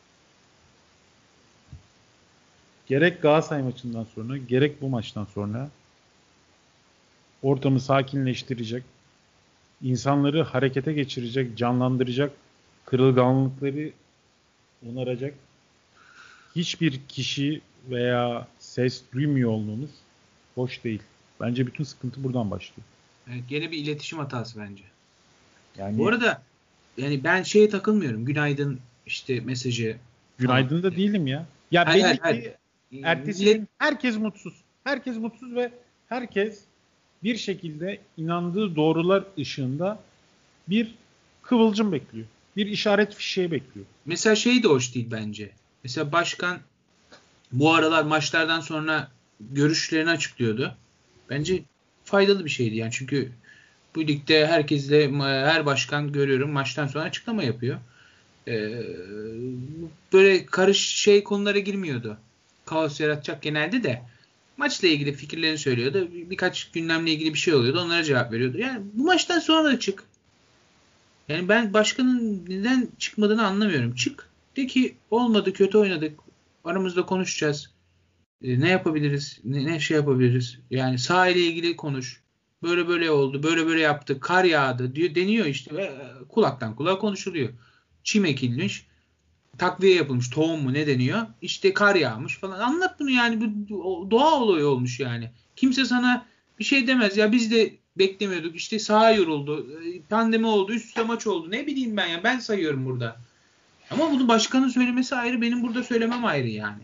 Gerek Galatasaray maçından sonra gerek bu maçtan sonra ortamı sakinleştirecek, insanları harekete geçirecek, canlandıracak, kırılganlıkları onaracak hiçbir kişi veya ses duymuyor olmamız hoş değil. Bence bütün sıkıntı buradan başlıyor. Evet, gene bir iletişim hatası bence. Yani Bu arada yani ben şeye takılmıyorum. Günaydın işte mesajı. günaydın da değilim ya. Ya Hayır, belli hayır, ki hayır. ertesi gün herkes mutsuz. Herkes mutsuz ve herkes bir şekilde inandığı doğrular ışığında bir kıvılcım bekliyor. Bir işaret fişeği bekliyor. Mesela şey de hoş değil bence. Mesela başkan bu aralar maçlardan sonra görüşlerini açıklıyordu. Bence faydalı bir şeydi yani çünkü bu ligde herkesle her başkan görüyorum maçtan sonra açıklama yapıyor. Ee, böyle karış şey konulara girmiyordu. Kaos yaratacak genelde de maçla ilgili fikirlerini söylüyordu. Bir- Birkaç gündemle ilgili bir şey oluyordu. Onlara cevap veriyordu. Yani bu maçtan sonra da çık. Yani ben başkanın neden çıkmadığını anlamıyorum. Çık. De ki olmadı kötü oynadık. Aramızda konuşacağız. E, ne yapabiliriz? Ne, şey yapabiliriz? Yani saha ile ilgili konuş. Böyle böyle oldu. Böyle böyle yaptık. Kar yağdı diyor. Deniyor işte. Ve, e, kulaktan kulağa konuşuluyor. Çim ekilmiş. Takviye yapılmış. Tohum mu ne deniyor? İşte kar yağmış falan. Anlat bunu yani. Bu doğa olayı olmuş yani. Kimse sana bir şey demez. Ya biz de beklemiyorduk. İşte saha yoruldu. e, Pandemi oldu. Üst üste maç oldu. Ne bileyim ben ya. Ben sayıyorum burada. Ama bunu başkanın söylemesi ayrı. Benim burada söylemem ayrı yani.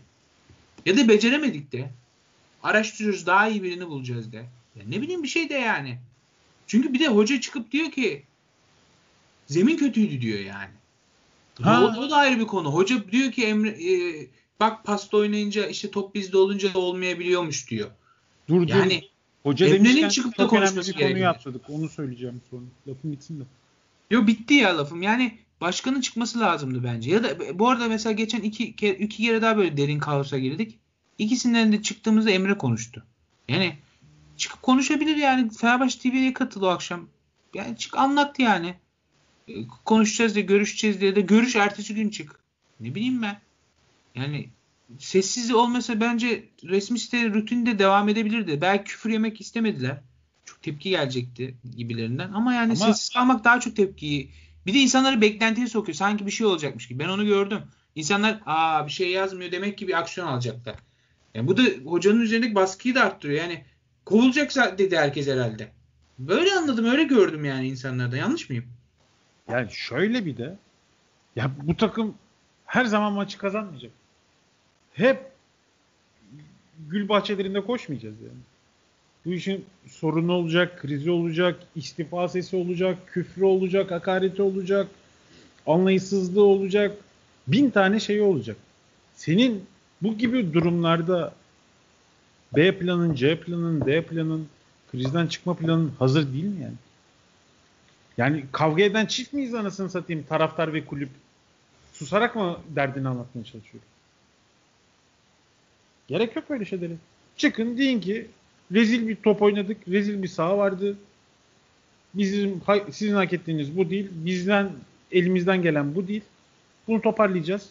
Ya da beceremedik de. Araştırıyoruz. Daha iyi birini bulacağız de. Ya ne bileyim bir şey de yani. Çünkü bir de hoca çıkıp diyor ki zemin kötüydü diyor yani. Ha. O, o da ayrı bir konu. Hoca diyor ki Emre e, bak pasta oynayınca işte top bizde olunca da olmayabiliyormuş diyor. Dur dur. Yani Hoca Emre'nin çıkıp da konuşması bir konuyu gerekiyor. atladık. Onu söyleyeceğim sonra. Lafın bitsin de. Yo bitti ya lafım. Yani başkanın çıkması lazımdı bence. Ya da bu arada mesela geçen iki, kere, iki kere daha böyle derin kaosa girdik. İkisinden de çıktığımızda Emre konuştu. Yani çıkıp konuşabilir yani. Fenerbahçe TV'ye katıl o akşam. Yani çık anlat yani. E, konuşacağız diye görüşeceğiz diye de görüş ertesi gün çık. Ne bileyim ben. Yani sessiz olmasa bence resmi site rutinde devam edebilirdi. Belki küfür yemek istemediler. Çok tepki gelecekti gibilerinden. Ama yani Ama... sessiz kalmak daha çok tepkiyi. Bir de insanları beklentiye sokuyor. Sanki bir şey olacakmış gibi. Ben onu gördüm. İnsanlar aa bir şey yazmıyor demek ki bir aksiyon alacaklar. Yani bu da hocanın üzerindeki baskıyı da arttırıyor. Yani kovulacak dedi herkes herhalde. Böyle anladım, öyle gördüm yani insanlarda. Yanlış mıyım? Yani şöyle bir de ya bu takım her zaman maçı kazanmayacak. Hep gül bahçelerinde koşmayacağız yani. Bu işin sorunu olacak, krizi olacak, istifa sesi olacak, küfrü olacak, hakareti olacak, anlayışsızlığı olacak. Bin tane şey olacak. Senin bu gibi durumlarda B planın, C planın, D planın, krizden çıkma planın hazır değil mi yani? Yani kavga eden çift miyiz anasını satayım taraftar ve kulüp? Susarak mı derdini anlatmaya çalışıyor? Gerek yok böyle şeylere. Çıkın deyin ki rezil bir top oynadık, rezil bir saha vardı. Bizim sizin hak ettiğiniz bu değil. Bizden elimizden gelen bu değil. Bunu toparlayacağız.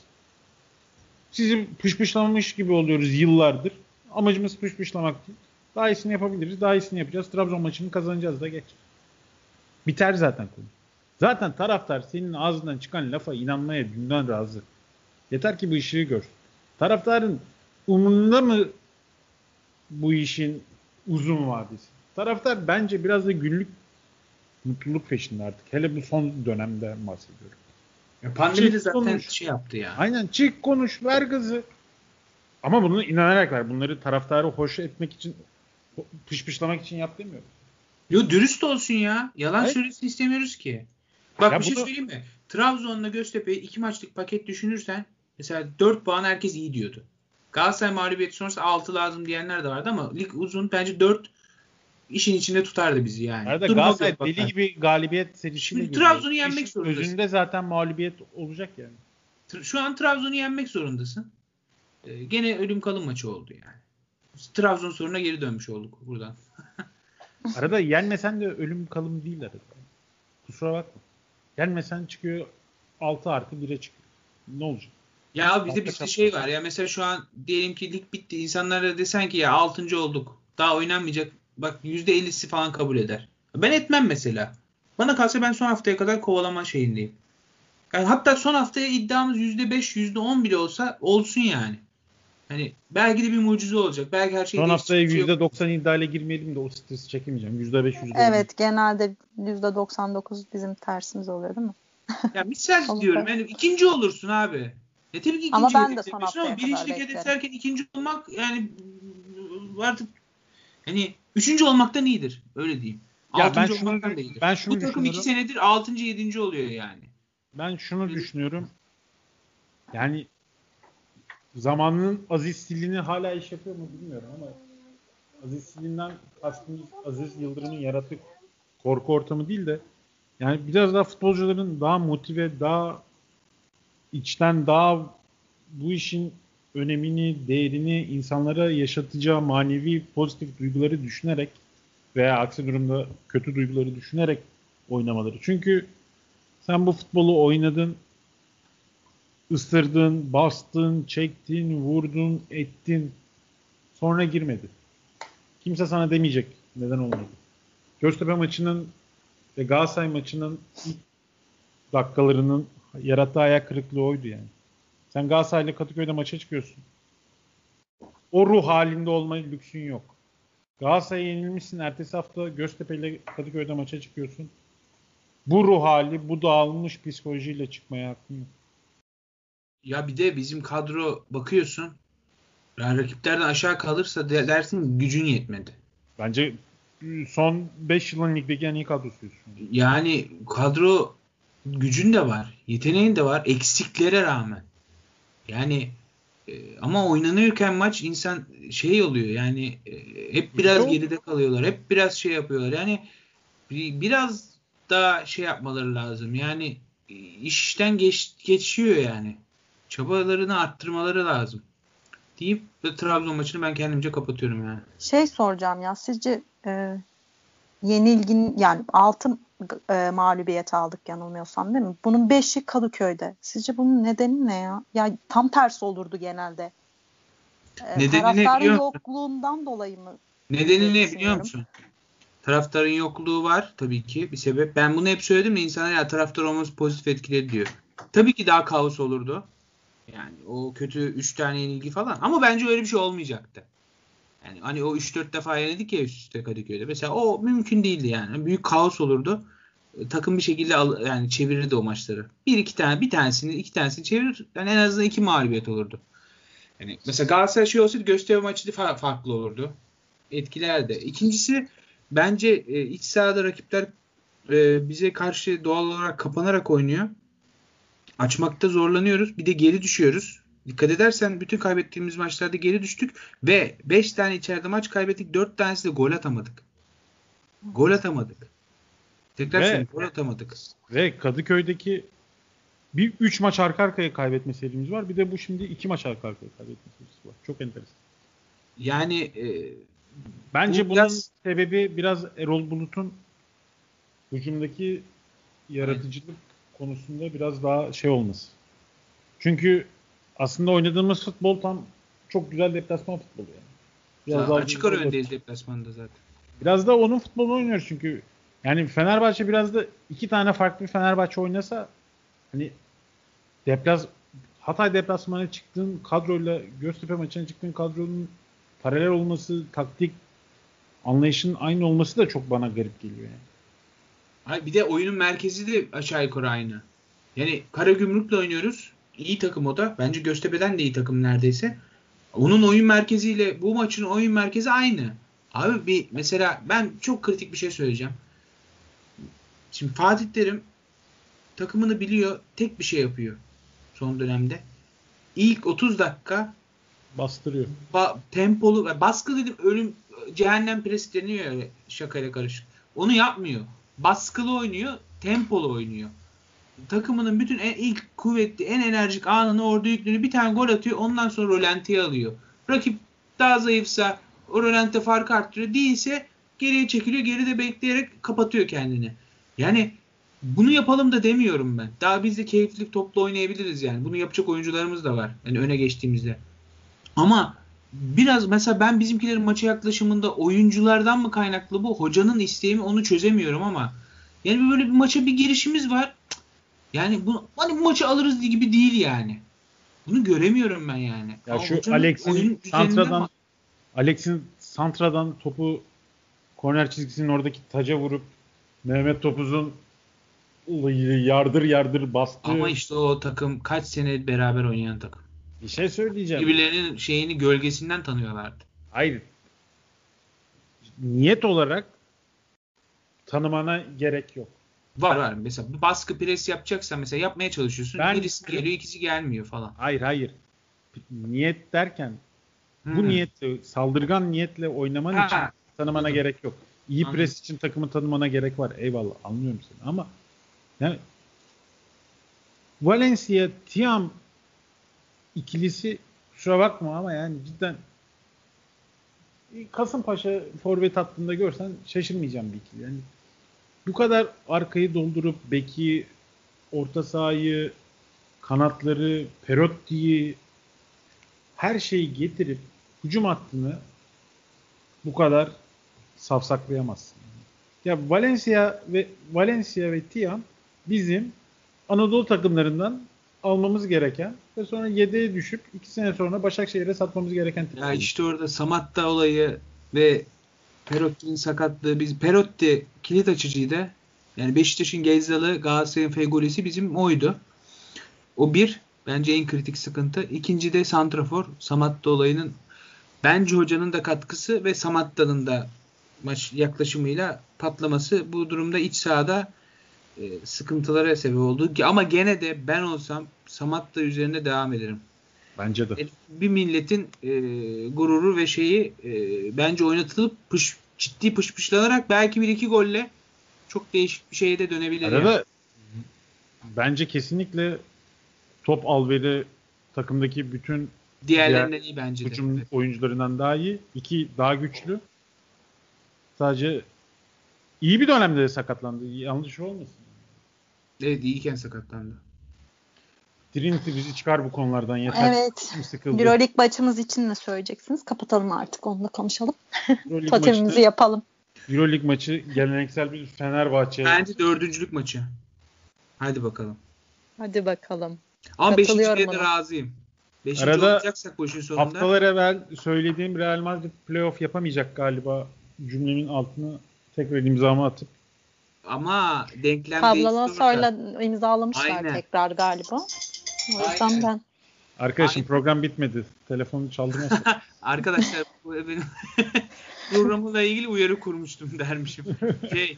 Sizi pışpışlamış gibi oluyoruz yıllardır. Amacımız pışpışlamak değil. Daha iyisini yapabiliriz. Daha iyisini yapacağız. Trabzon maçını kazanacağız da geç. Biter zaten konu. Zaten taraftar senin ağzından çıkan lafa inanmaya dünden razı. Yeter ki bu ışığı gör. Taraftarın umurunda mı bu işin uzun vadesi? Taraftar bence biraz da günlük mutluluk peşinde artık. Hele bu son dönemde bahsediyorum. Ya pandemi zaten konuş. şey yaptı ya. Aynen çık konuş ver gazı. Ama bunu inanarak ver. Bunları taraftarı hoş etmek için pışpışlamak için yap demiyorum. Yo dürüst olsun ya. Yalan evet. söylesin istemiyoruz ki. Bak ya bir şey da... söyleyeyim mi? Trabzon'la Göztepe'ye iki maçlık paket düşünürsen mesela 4 puan herkes iyi diyordu. Galatasaray mağlubiyeti sonrası 6 lazım diyenler de vardı ama lig uzun bence 4 işin içinde tutardı bizi yani. Arada Galatasaray deli gibi galibiyet serisiyle gidiyor. Trabzon'u yenmek zorundasın. Özünde zaten mağlubiyet olacak yani. Şu an Trabzon'u yenmek zorundasın. Ee, gene ölüm kalım maçı oldu yani. Trabzon soruna geri dönmüş olduk buradan. arada yenmesen de ölüm kalım değil arada. Kusura bakma. Yenmesen çıkıyor 6 artı 1'e çıkıyor. Ne olacak? Ya bizde bir işte şey var ya mesela şu an diyelim ki lig bitti. İnsanlara desen ki ya 6. olduk. Daha oynanmayacak. Bak %50'si falan kabul eder. Ben etmem mesela. Bana kalsa ben son haftaya kadar kovalama şeyindeyim. Yani hatta son haftaya iddiamız %5, %10 bile olsa olsun yani. Hani belki de bir mucize olacak. Belki her şey Son haftaya %90 iddiayla girmeyelim de o stresi çekemeyeceğim. %5, %10. Evet genelde %99 bizim tersimiz oluyor değil mi? ya misal diyorum. Yani ikinci olursun abi. E tabii ki ikinci ama ben de son haftaya ama birincilik hedeflerken ikinci olmak yani artık hani üçüncü olmaktan iyidir. Öyle diyeyim. Ya altıncı ben şunu, da iyidir. Ben şunu Bu takım iki senedir altıncı yedinci oluyor yani. Ben şunu Öyle düşünüyorum. Yani zamanının Aziz Silini hala iş yapıyor mu bilmiyorum ama Aziz Silin'den kastımız Aziz Yıldırım'ın yarattığı korku ortamı değil de yani biraz daha futbolcuların daha motive, daha içten daha bu işin önemini, değerini insanlara yaşatacağı manevi pozitif duyguları düşünerek veya aksi durumda kötü duyguları düşünerek oynamaları. Çünkü sen bu futbolu oynadın, ısırdın, bastın, çektin, vurdun, ettin. Sonra girmedi. Kimse sana demeyecek neden olmadı. Göztepe maçının ve Galatasaray maçının ilk dakikalarının yarattığı ayak kırıklığı oydu yani. Sen Galatasaray'la Kadıköy'de maça çıkıyorsun. O ruh halinde olma lüksün yok. Galatasaray'a yenilmişsin. Ertesi hafta Göztepe ile Kadıköy'de maça çıkıyorsun. Bu ruh hali, bu dağılmış psikolojiyle çıkmaya hakkın yok. Ya bir de bizim kadro bakıyorsun. Yani rakiplerden aşağı kalırsa dersin gücün yetmedi. Bence son 5 yılın ligdeki en iyi kadrosuyuz. Yani kadro gücün de var. Yeteneğin de var. Eksiklere rağmen. Yani e, ama oynanırken maç insan şey oluyor yani e, hep biraz geride kalıyorlar. Hep biraz şey yapıyorlar. Yani bir, biraz daha şey yapmaları lazım. Yani işten geç, geçiyor yani. Çabalarını arttırmaları lazım. Deyip ve Trabzon maçını ben kendimce kapatıyorum yani. Şey soracağım ya sizce e, yenilgin yani 6 e, mağlubiyet aldık yanılmıyorsam değil mi? Bunun 5'i Kadıköy'de. Sizce bunun nedeni ne ya? Ya tam tersi olurdu genelde. E, Nedeni ne taraftarın biliyor musun? yokluğundan dolayı mı? Nedeni ne biliyor Düşünüyorum. musun? Taraftarın yokluğu var tabii ki bir sebep. Ben bunu hep söyledim de insanlar ya taraftar olması pozitif etkiledi diyor. Tabii ki daha kaos olurdu. Yani o kötü 3 tane yenilgi falan. Ama bence öyle bir şey olmayacaktı. Yani hani o 3-4 defa yenildik ya üst üste Kadıköy'de. Mesela o mümkün değildi yani. Büyük kaos olurdu. E, Takım bir şekilde al, yani çevirirdi o maçları. Bir iki tane bir tanesini iki tanesini çevirir. Yani en azından iki mağlubiyet olurdu. Yani mesela Galatasaray şey olsaydı Göztepe maçı fa- farklı olurdu. Etkilerdi. İkincisi bence e, iç sahada rakipler e, bize karşı doğal olarak kapanarak oynuyor. Açmakta zorlanıyoruz. Bir de geri düşüyoruz. Dikkat edersen bütün kaybettiğimiz maçlarda geri düştük ve 5 tane içeride maç kaybettik. 4 tanesi de gol atamadık. Gol atamadık. Tekrar Ve- gol atamadık. Ve Kadıköy'deki bir 3 maç arka arkaya kaybetme serimiz var. Bir de bu şimdi 2 maç arka arkaya kaybetme serisi var. Çok enteresan. Yani e, Bence Bu bunun biraz- sebebi biraz Erol Bulut'un hücumdaki yaratıcılık konusunda biraz daha şey olması. Çünkü aslında oynadığımız futbol tam çok güzel deplasman futbolu yani. Biraz daha açık ara öndeyiz deplasmanda zaten. Biraz da onun futbolunu oynuyoruz çünkü. Yani Fenerbahçe biraz da iki tane farklı bir Fenerbahçe oynasa hani deplas Hatay deplasmana çıktığın kadroyla Göztepe maçına çıktığın kadronun paralel olması, taktik anlayışın aynı olması da çok bana garip geliyor yani. Hayır, bir de oyunun merkezi de aşağı yukarı aynı. Yani Karagümrük'le oynuyoruz. İyi takım o da. Bence Göztepe'den de iyi takım neredeyse. Onun oyun merkeziyle bu maçın oyun merkezi aynı. Abi bir mesela ben çok kritik bir şey söyleyeceğim. Şimdi Fatih Terim takımını biliyor. Tek bir şey yapıyor son dönemde. İlk 30 dakika Bastırıyor. ba- tempolu baskı dedim ölüm cehennem presi deniyor ya şakayla karışık. Onu yapmıyor. Baskılı oynuyor, tempolu oynuyor. Takımının bütün en, ilk kuvvetli, en enerjik anını orada yükleniyor. Bir tane gol atıyor. Ondan sonra rolantiye alıyor. Rakip daha zayıfsa o rolante farkı arttırıyor. Değilse geriye çekiliyor. Geride bekleyerek kapatıyor kendini. Yani bunu yapalım da demiyorum ben. Daha biz de keyifli topla oynayabiliriz yani. Bunu yapacak oyuncularımız da var. Yani öne geçtiğimizde. Ama biraz mesela ben bizimkilerin maça yaklaşımında oyunculardan mı kaynaklı bu hocanın isteği mi onu çözemiyorum ama yani böyle bir maça bir girişimiz var. Yani bu hani bu maçı alırız gibi değil yani. Bunu göremiyorum ben yani. Ya Ama şu Alex'in santradan Alex'in santradan topu korner çizgisinin oradaki taca vurup Mehmet Topuz'un yardır yardır bastığı ama işte o takım kaç sene beraber oynayan takım. bir şey söyleyeceğim. Birbirlerinin şeyini gölgesinden tanıyorlardı. Hayır. Niyet olarak tanımana gerek yok. Var var. Mesela baskı pres yapacaksan mesela yapmaya çalışıyorsun. Ben- Birisi geliyor ikisi gelmiyor falan. Hayır hayır. Niyet derken bu Hı. niyetle saldırgan niyetle oynaman Ha, için tanımana anladım. gerek yok. İyi Anladım. pres için takımı tanımana gerek var. Eyvallah anlıyorum seni ama yani Valencia Tiam ikilisi kusura bakma ama yani cidden Kasımpaşa forvet hattında görsen şaşırmayacağım bir ikili. Yani bu kadar arkayı doldurup beki, orta sahayı, kanatları, Perotti'yi her şeyi getirip hücum hattını bu kadar safsaklayamazsın. Ya Valencia ve Valencia ve Tiam bizim Anadolu takımlarından almamız gereken ve sonra yedeğe düşüp iki sene sonra Başakşehir'e satmamız gereken Ya tipler. işte orada Samatta olayı ve Perotti'nin sakatlığı biz Perotti kilit açıcıydı. Yani Beşiktaş'ın Gezdalı, Galatasaray'ın Fegolisi bizim oydu. O bir bence en kritik sıkıntı. İkinci de Santrafor Samatta olayının bence hocanın da katkısı ve Samatta'nın da maç yaklaşımıyla patlaması bu durumda iç sahada e, sıkıntılara sebep oldu. Ama gene de ben olsam Samatta üzerinde devam ederim. Bence de. E, bir milletin e, gururu ve şeyi e, bence oynatılıp pış, ciddi pışpışlanarak belki bir iki golle çok değişik bir şeye de dönebilir. Arada yani. bence kesinlikle top alveri takımdaki bütün Diğerlerinden iyi bence de. hücum oyuncularından daha iyi. İki daha güçlü. Sadece iyi bir dönemde de sakatlandı. Yanlış olmasın. Evet iyiyken sakatlandı. Trinity bizi çıkar bu konulardan yeter. Evet. Sıkıldı. Euroleague maçımız için ne söyleyeceksiniz? Kapatalım artık onunla konuşalım. Totemimizi maçı, yapalım. Euroleague maçı geleneksel bir Fenerbahçe. Bence dördüncülük maçı. Hadi bakalım. Hadi bakalım. Ama beşinciye de razıyım. Beşinci Arada olacaksak bu işin sonunda. Haftalar evvel söylediğim Real Madrid playoff yapamayacak galiba cümlemin altına tekrar imzamı atıp Ama denklem Pablo orada. imzalamışlar Aynen. tekrar galiba. O yüzden Aynen. ben arkadaşım Aynen. program bitmedi. Telefonu çaldırmasın. Arkadaşlar bu benim programla ilgili uyarı kurmuştum dermişim. Şey,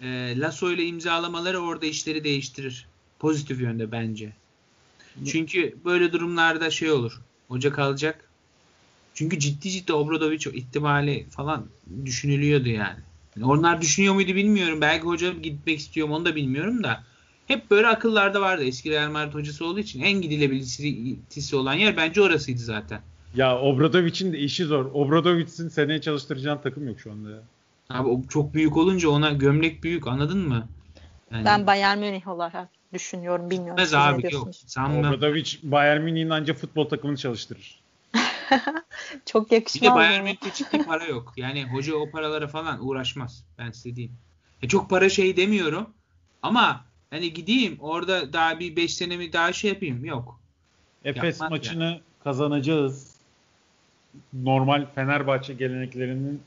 e, Lasso ile imzalamaları orada işleri değiştirir. Pozitif yönde bence. Çünkü böyle durumlarda şey olur. Hoca kalacak. Çünkü ciddi ciddi Obradoviç ihtimali falan düşünülüyordu yani. Yani Onlar düşünüyor muydu bilmiyorum. Belki hoca gitmek istiyorum onu da bilmiyorum da. Hep böyle akıllarda vardı. Eski Real Madrid hocası olduğu için en gidilebilirisi olan yer bence orasıydı zaten. ya Obradovic'in de işi zor. Obradovic'in seneye çalıştıracağın takım yok şu anda ya. Abi o çok büyük olunca ona gömlek büyük anladın mı? Yani ben Bayern Münih olarak düşünüyorum. Bilmiyorum. ne abi yok. Sanmam. Obradovic Bayern Münih'in ancak futbol takımını çalıştırır. Çok Bir yakışmaz. de Bayern? Münih'te ciddi para yok. Yani hoca o paralara falan uğraşmaz. Ben size diyeyim. E çok para şey demiyorum. Ama hani gideyim orada daha bir 5 senemi daha şey yapayım. Yok. Efes Yapmaz maçını kazanacağız. Normal Fenerbahçe geleneklerinin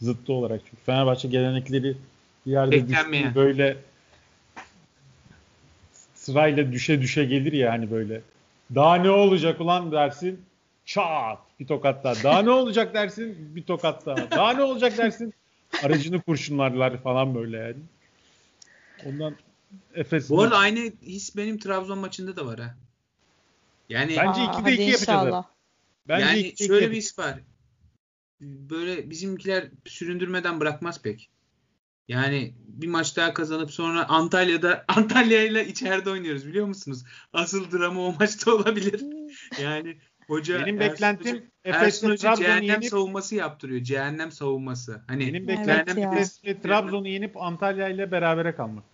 zıttı olarak. Çünkü Fenerbahçe gelenekleri bir yerde düştüğü böyle sırayla düşe düşe gelir ya hani böyle. Daha ne olacak ulan dersin çat bir tokat daha. Daha ne olacak dersin bir tokat daha. Daha ne olacak dersin aracını kurşunlarlar falan böyle yani. Ondan Efes Bu arada aynı his benim Trabzon maçında da var ha. Yani Bence Aa, ikide hadi iki yapacağız inşallah. bence yani iki şöyle bir yapacağız. his var. Böyle bizimkiler süründürmeden bırakmaz pek. Yani bir maç daha kazanıp sonra Antalya'da Antalya ile içeride oynuyoruz biliyor musunuz? Asıl drama o maçta olabilir. Yani hoca Benim Ersun beklentim Hoca Trabzon'u cehennem yenip savunması yaptırıyor. Cehennem savunması. Hani benim beklentim ya. Efes'le Trabzon'u yenip Antalya ile berabere kalmak.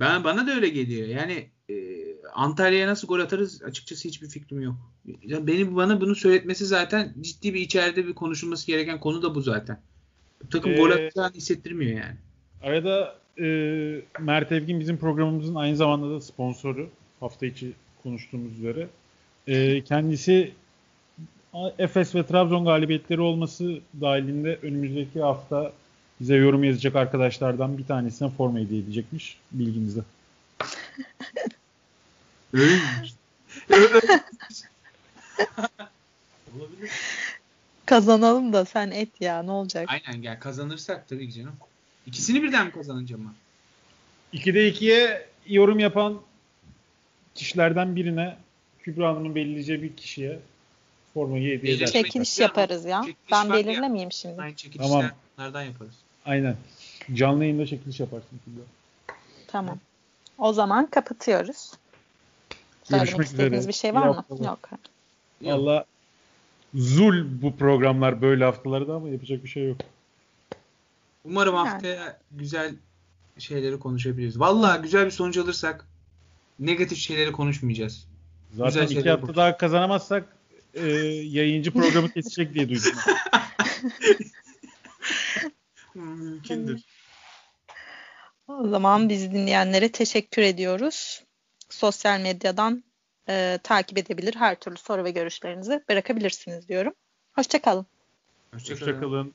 Ben bana da öyle geliyor. Yani e, Antalya'ya nasıl gol atarız açıkçası hiçbir fikrim yok. Ya benim bana bunu söyletmesi zaten ciddi bir içeride bir konuşulması gereken konu da bu zaten. Bu takım Ee, gol atacağını hissettirmiyor yani. Arada e, Mert Evgin bizim programımızın aynı zamanda da sponsoru. Hafta içi konuştuğumuz üzere. E, kendisi Efes ve Trabzon galibiyetleri olması dahilinde önümüzdeki hafta bize yorum yazacak arkadaşlardan bir tanesine forma hediye edecekmiş. Bilginizde. Öyle Olabilir. Kazanalım da sen et ya ne olacak? Aynen gel kazanırsak tabii ki canım. İkisini birden mi kazanacağım ama? 2'de 2'ye yorum yapan kişilerden birine Kübra Hanım'ın belirleyeceği bir kişiye formayı hediye eder. Çekiliş Ya, yaparız ya. çekiliş Ben var ya. belirlemeyeyim şimdi. Aynı çekilişlerden Tamam. yaparız. Aynen. Canlı yayında çekiliş yaparsın. Tamam. O zaman kapatıyoruz. Söylemek Görüşmek istediğiniz üzere. bir şey İyi var mı? haftalar. Yok. Valla zul bu programlar böyle haftalarda ama yapacak bir şey yok. Umarım Yani. haftaya güzel şeyleri konuşabiliriz. Vallahi güzel bir sonuç alırsak negatif şeyleri konuşmayacağız. Zaten Güzel iki hafta daha kazanamazsak e, yayıncı programı kesecek diye duydum. Mümkündür. O zaman bizi dinleyenlere teşekkür ediyoruz. Sosyal medyadan e, takip edebilir, her türlü soru ve görüşlerinizi bırakabilirsiniz diyorum. Hoşçakalın. Hoşçakalın. Hoşçakalın.